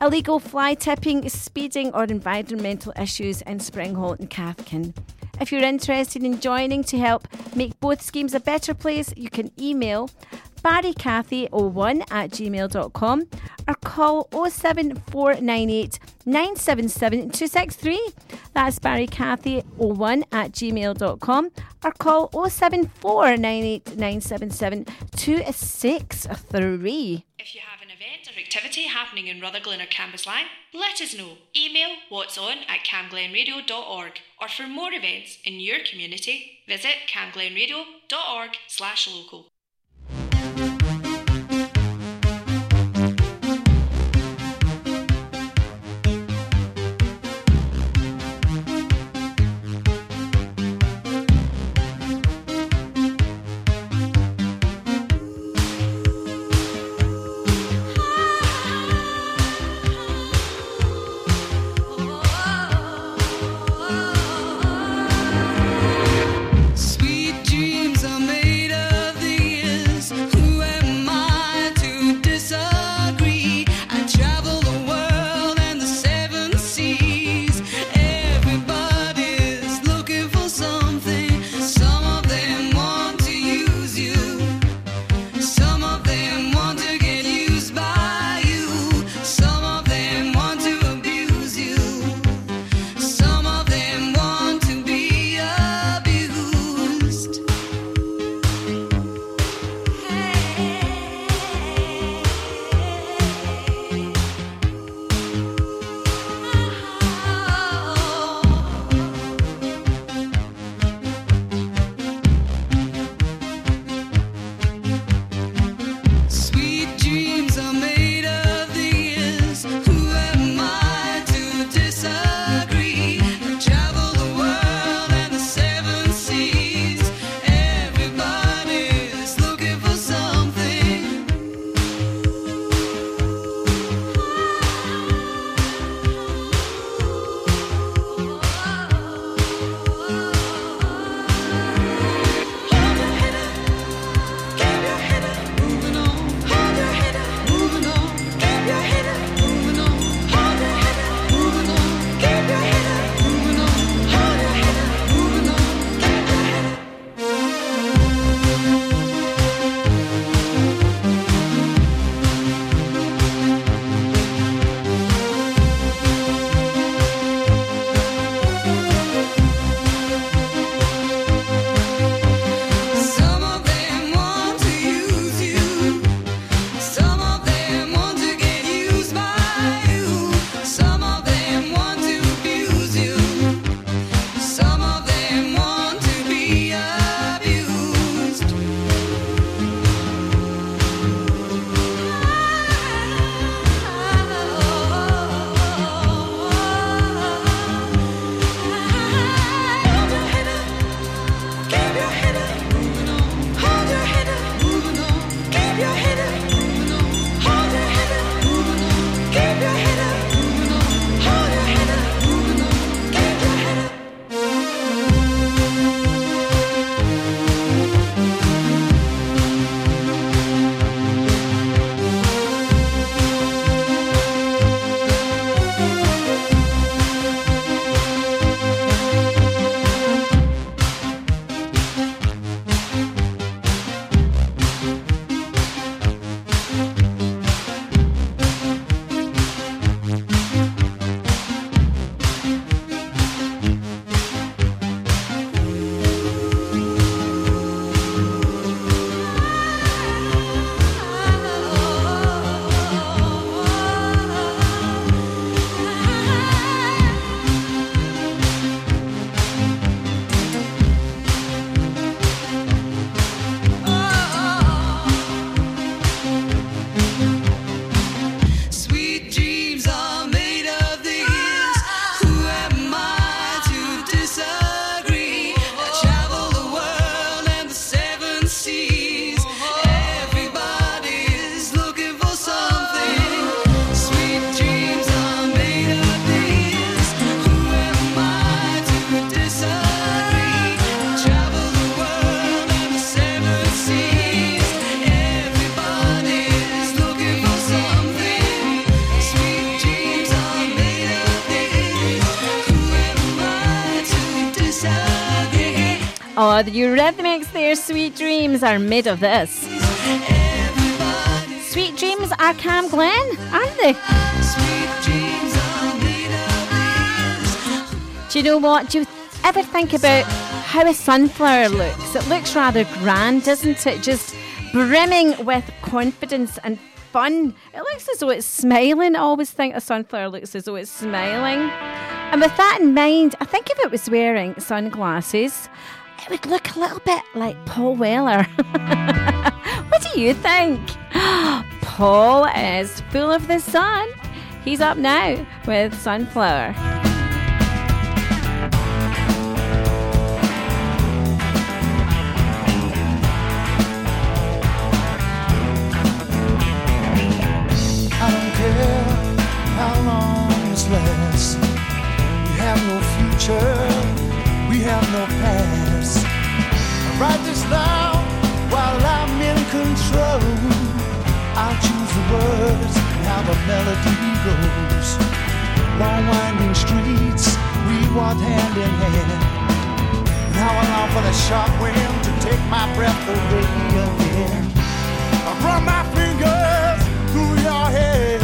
illegal fly tipping, speeding, or environmental issues in Springhall and Cathkin. If you're interested in joining to help make both schemes a better place, you can email barrycathy01 at gmail.com or call 07498 977 263. That's barrycathy01 at gmail.com or call 07498 977 263. If you have an event or activity happening in Rutherglen or Cambuslang, let us know. Email what's on at camglenradio.org or for more events in your community, visit camglenradio.org slash local. Their sweet dreams are made of this. Sweet dreams are Cam Glen, aren't they? Do you know what? Do you ever think about how a sunflower looks? It looks rather grand, doesn't it? Just brimming with confidence and fun. It looks as though it's smiling. I always think a sunflower looks as though it's smiling. And with that in mind, I think if it was wearing sunglasses, it would look a little bit like Paul Weller. [laughs] what do you think? [gasps] Paul is full of the sun. He's up now with Sunflower. We have no past. Write this down while I'm in control. I'll choose the words and how the melody goes. Long winding streets, we walk hand in hand. Now I long for the sharp wind to take my breath away again. I run my fingers through your hair.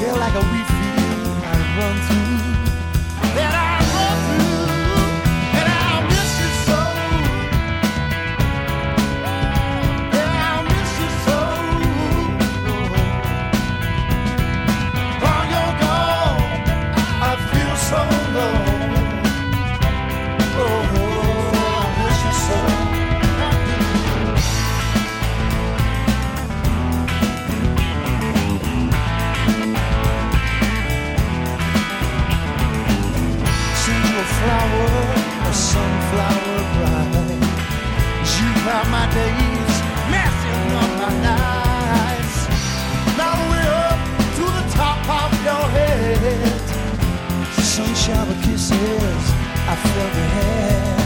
They're like a wheat field I run through. Cloud my days, messing up my nights. Now we're up to the top of your head. Sun shower kisses, I felt your hair.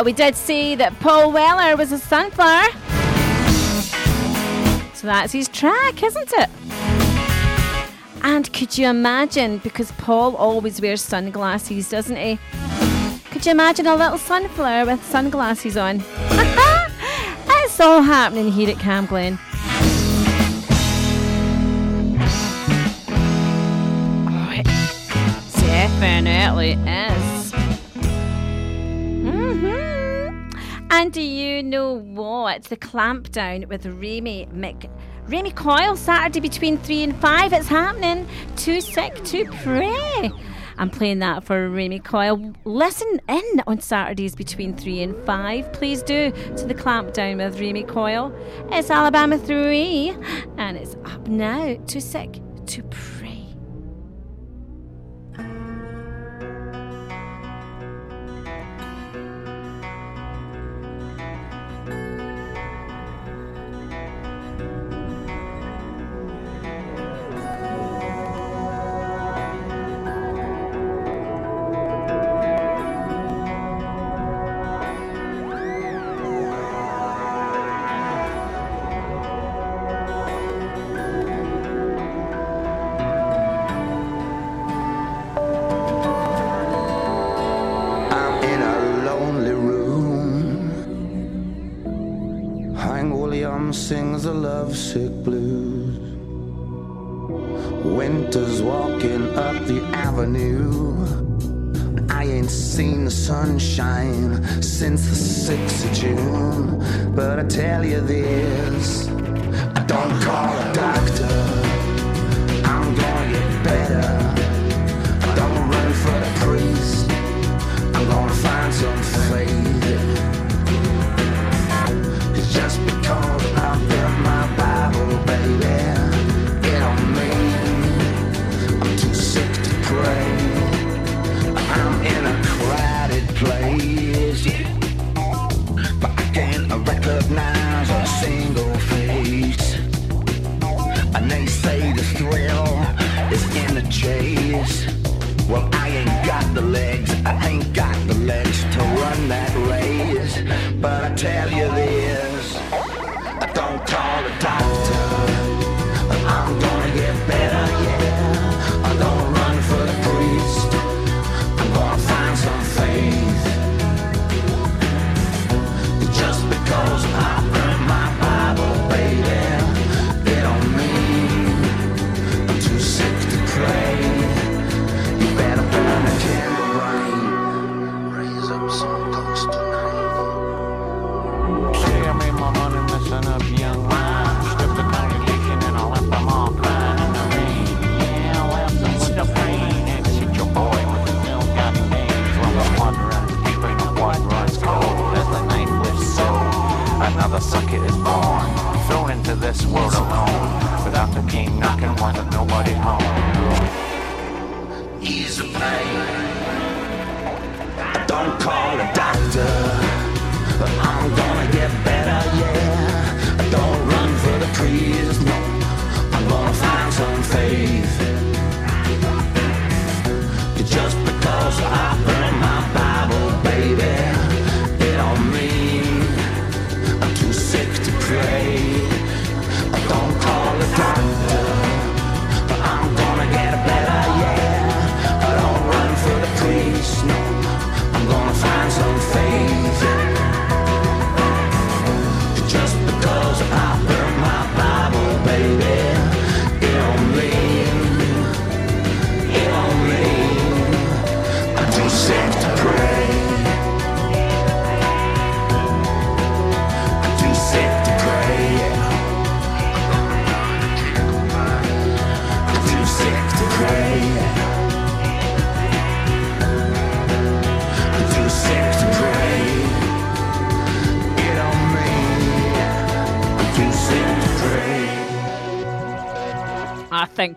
Why. Well, we did see that Paul Weller was a sunflower. So that's his track, isn't it? And could you imagine, because Paul always wears sunglasses, doesn't he? Could you imagine a little sunflower with sunglasses on? [laughs] it's all happening here at Cam Glen. Oh, it definitely is. And do you know what? The clampdown with Remy Mc. Remy Coyle, Saturday between 3 and 5. It's happening. Too sick to pray. I'm playing that for Remy Coyle. Listen in on Saturdays between 3 and 5. Please do to the clampdown with Remy Coyle. It's Alabama 3 and it's up now. Too sick to pray.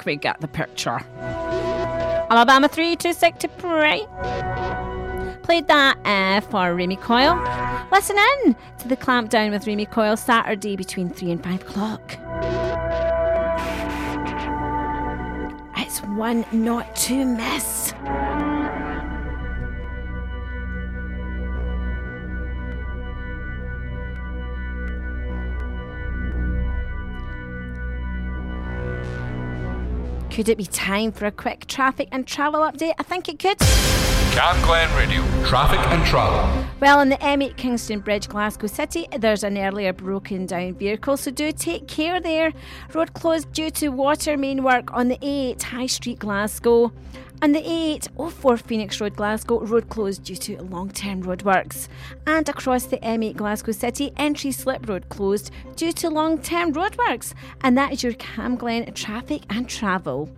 we get the picture. Alabama 3, too sick to pray. Played that uh, for Remy Coyle. Listen in to the clampdown with Remy Coyle Saturday between 3 and 5 o'clock. It's one not to miss. Could it be time for a quick traffic and travel update? I think it could. Cam Glen Radio, traffic and travel. Well, on the M8 Kingston Bridge, Glasgow City, there's an earlier broken down vehicle, so do take care there. Road closed due to water main work on the A8 High Street, Glasgow and the A804 Phoenix Road Glasgow road closed due to long term roadworks. And across the M8 Glasgow City entry slip road closed due to long term roadworks. And that is your Cam Glen traffic and travel.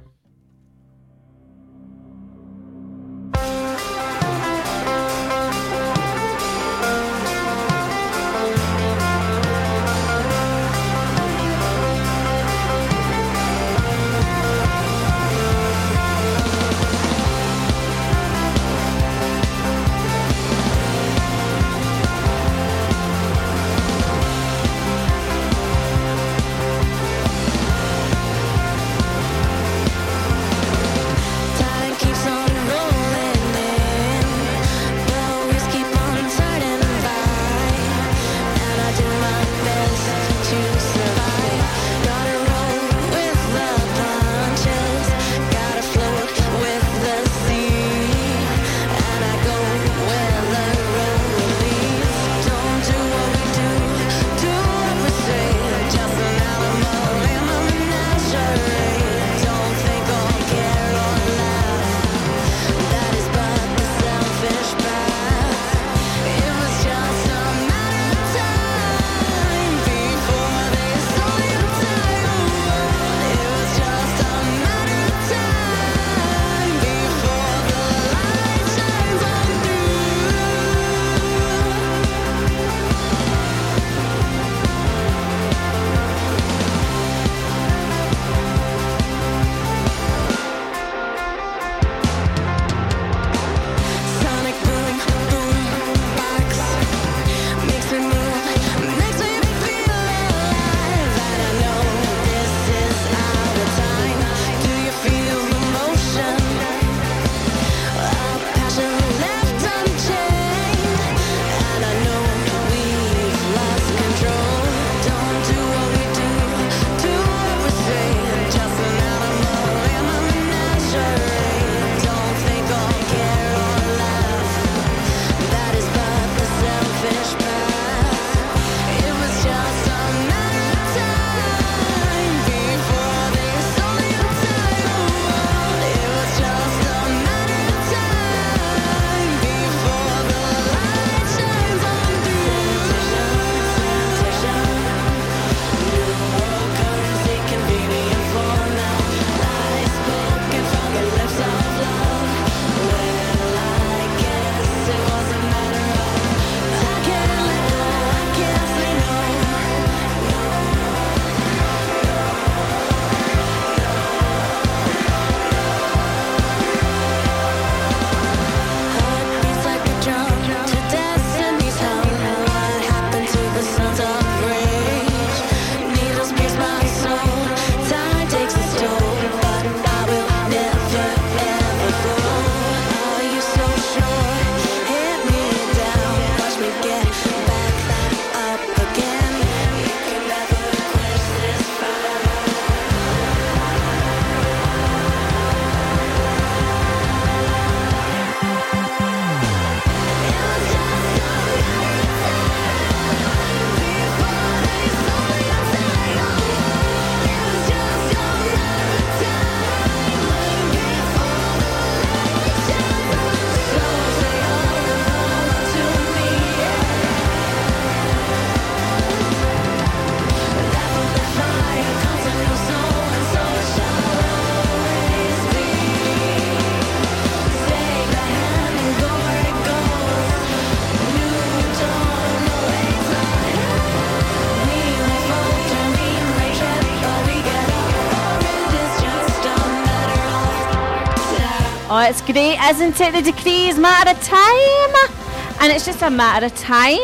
Oh, it's great, isn't it? The decrees matter of time. And it's just a matter of time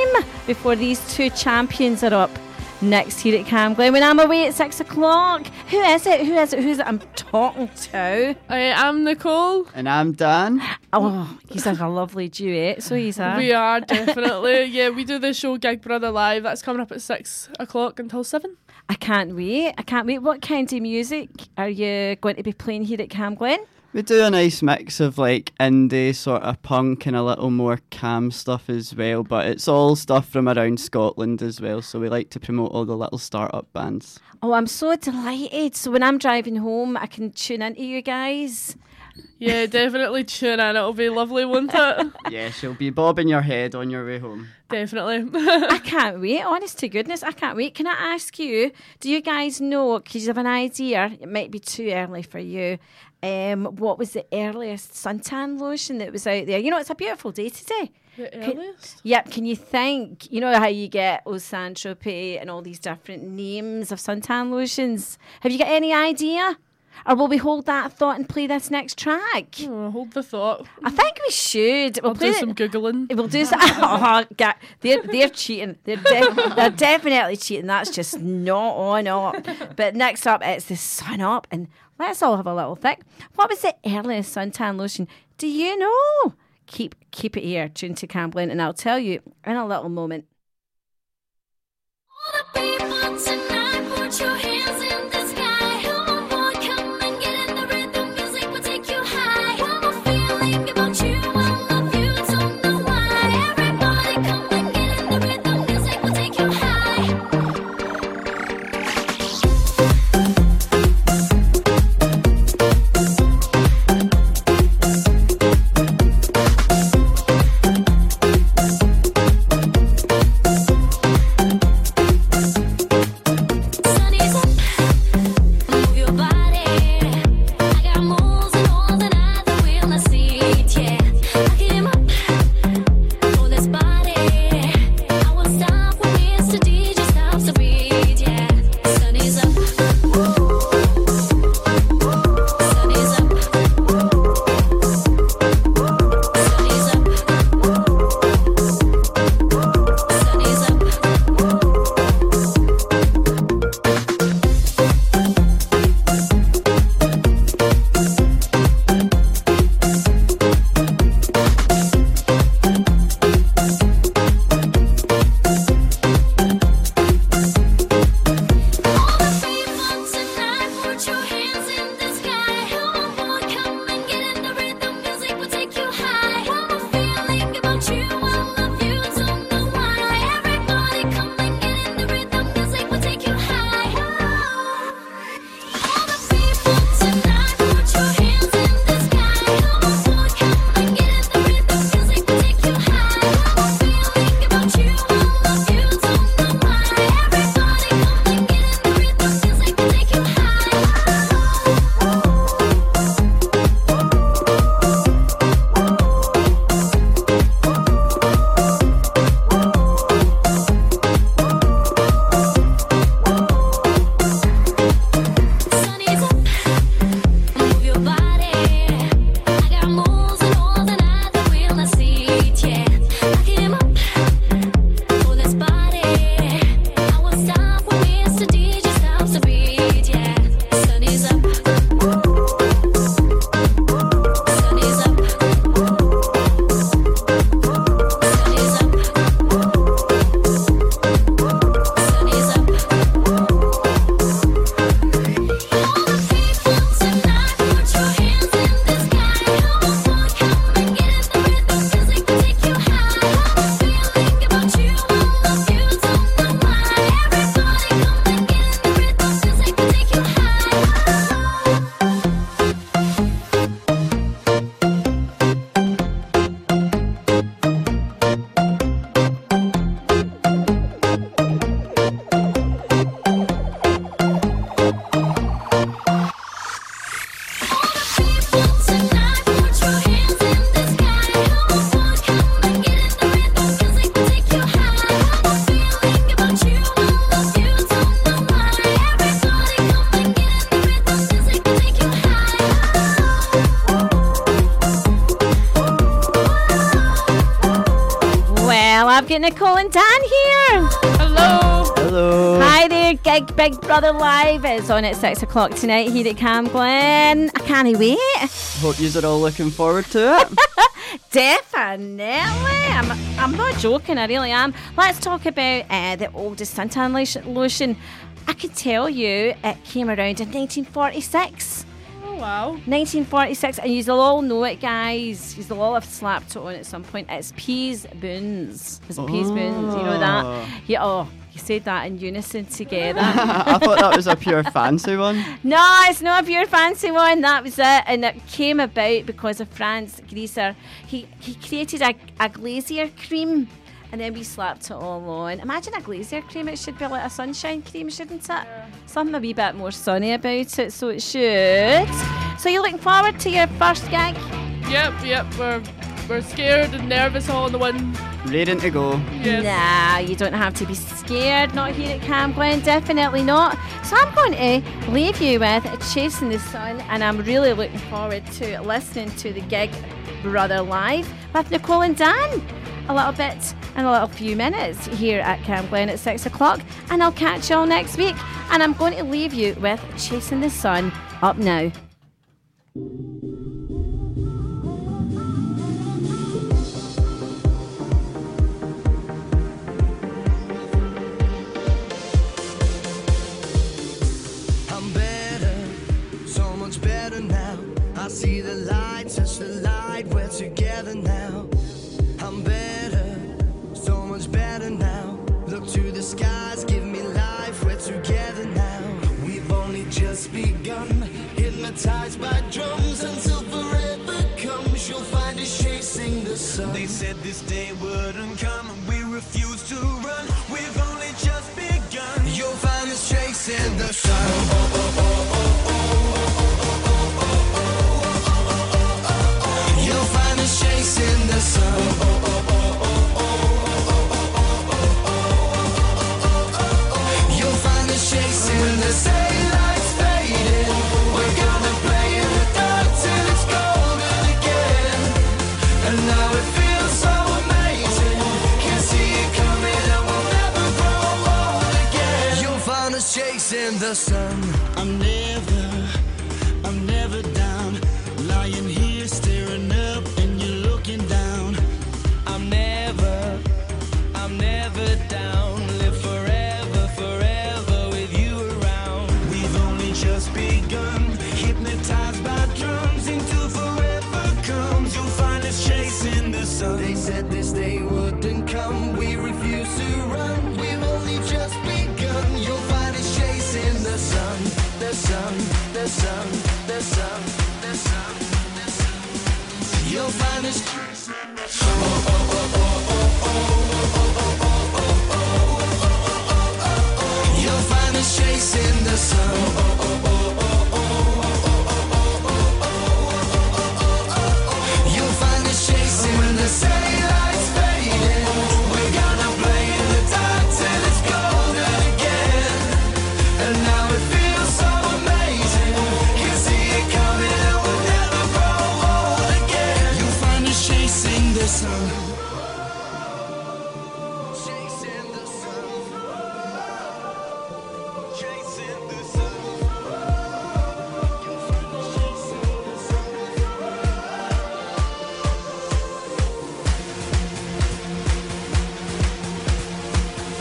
before these two champions are up next here at Camglen. When I'm away at six o'clock, who is it? Who is it? Who's it I'm talking to? I am Nicole. And I'm Dan. Oh, he's like a lovely duet, so he's a. We are definitely. [laughs] yeah, we do the show Gig Brother Live. That's coming up at six o'clock until seven. I can't wait. I can't wait. What kind of music are you going to be playing here at Camglen? We do a nice mix of like indie sort of punk and a little more cam stuff as well, but it's all stuff from around Scotland as well. So we like to promote all the little start-up bands. Oh, I'm so delighted. So when I'm driving home, I can tune into you guys. Yeah, [laughs] definitely tune in. It'll be lovely, won't it? [laughs] yeah, she'll be bobbing your head on your way home. Definitely. [laughs] I can't wait. Honest to goodness, I can't wait. Can I ask you? Do you guys know? Because you have an idea. It might be too early for you. Um, what was the earliest suntan lotion that was out there? You know, it's a beautiful day today. The Can- earliest? Yep. Can you think? You know how you get Eau Saint Tropez and all these different names of suntan lotions. Have you got any idea? Or will we hold that thought and play this next track? Oh, hold the thought. I think we should. We'll I'll do it- some googling. We'll do some. [laughs] oh, they're they're cheating. They're de- they're definitely cheating. That's just not on up. But next up, it's the sun up, and let's all have a little think. What was the earliest suntan lotion? Do you know? Keep keep it here, tune to Cam Glen, and I'll tell you in a little moment. Big Brother Live is on at six o'clock tonight here at Cam Glen. I can't wait. I hope you are all looking forward to it. [laughs] Definitely. I'm, I'm not joking, I really am. Let's talk about uh, the oldest suntan lotion. I can tell you it came around in 1946. Oh wow. 1946, and you'll all know it, guys. You'll all have slapped it on at some point. It's Piz Buin. Is it Piz Buin? You know Oh. that? Yeah, oh, you said that in unison together. [laughs] I thought that was a pure fancy one. No, it's not a pure fancy one. That was it, and it came about because of Franz Greiter. He he created a, a glacier cream, and then we slapped it all on. Imagine a glacier cream. It should be like a sunshine cream, shouldn't it? Something a wee bit more sunny about it, so it should. So you're looking forward to your first gig? Yep, yep. We're we're scared and nervous all in the one. Ready to go. Yes. Nah, you don't have to be scared. Not here at Cam Glen, definitely not. So I'm going to leave you with Chasing the Sun, and I'm really looking forward to listening to the gig Brother Live with Nicole and Dan. A little bit in a little few minutes here at Cam Glen at six o'clock, and I'll catch you all next week. And I'm going to leave you with Chasing the Sun up now. See the the light, we're together now. Skies, give me life, we're together now. We've only just begun, hypnotized by drums until forever comes. You'll find us chasing the sun. They said this day wouldn't come, and we refuse to run. We've only just begun. You'll find us chasing the sun. You'll find us chasing the sun. Sun. I'm never, sun.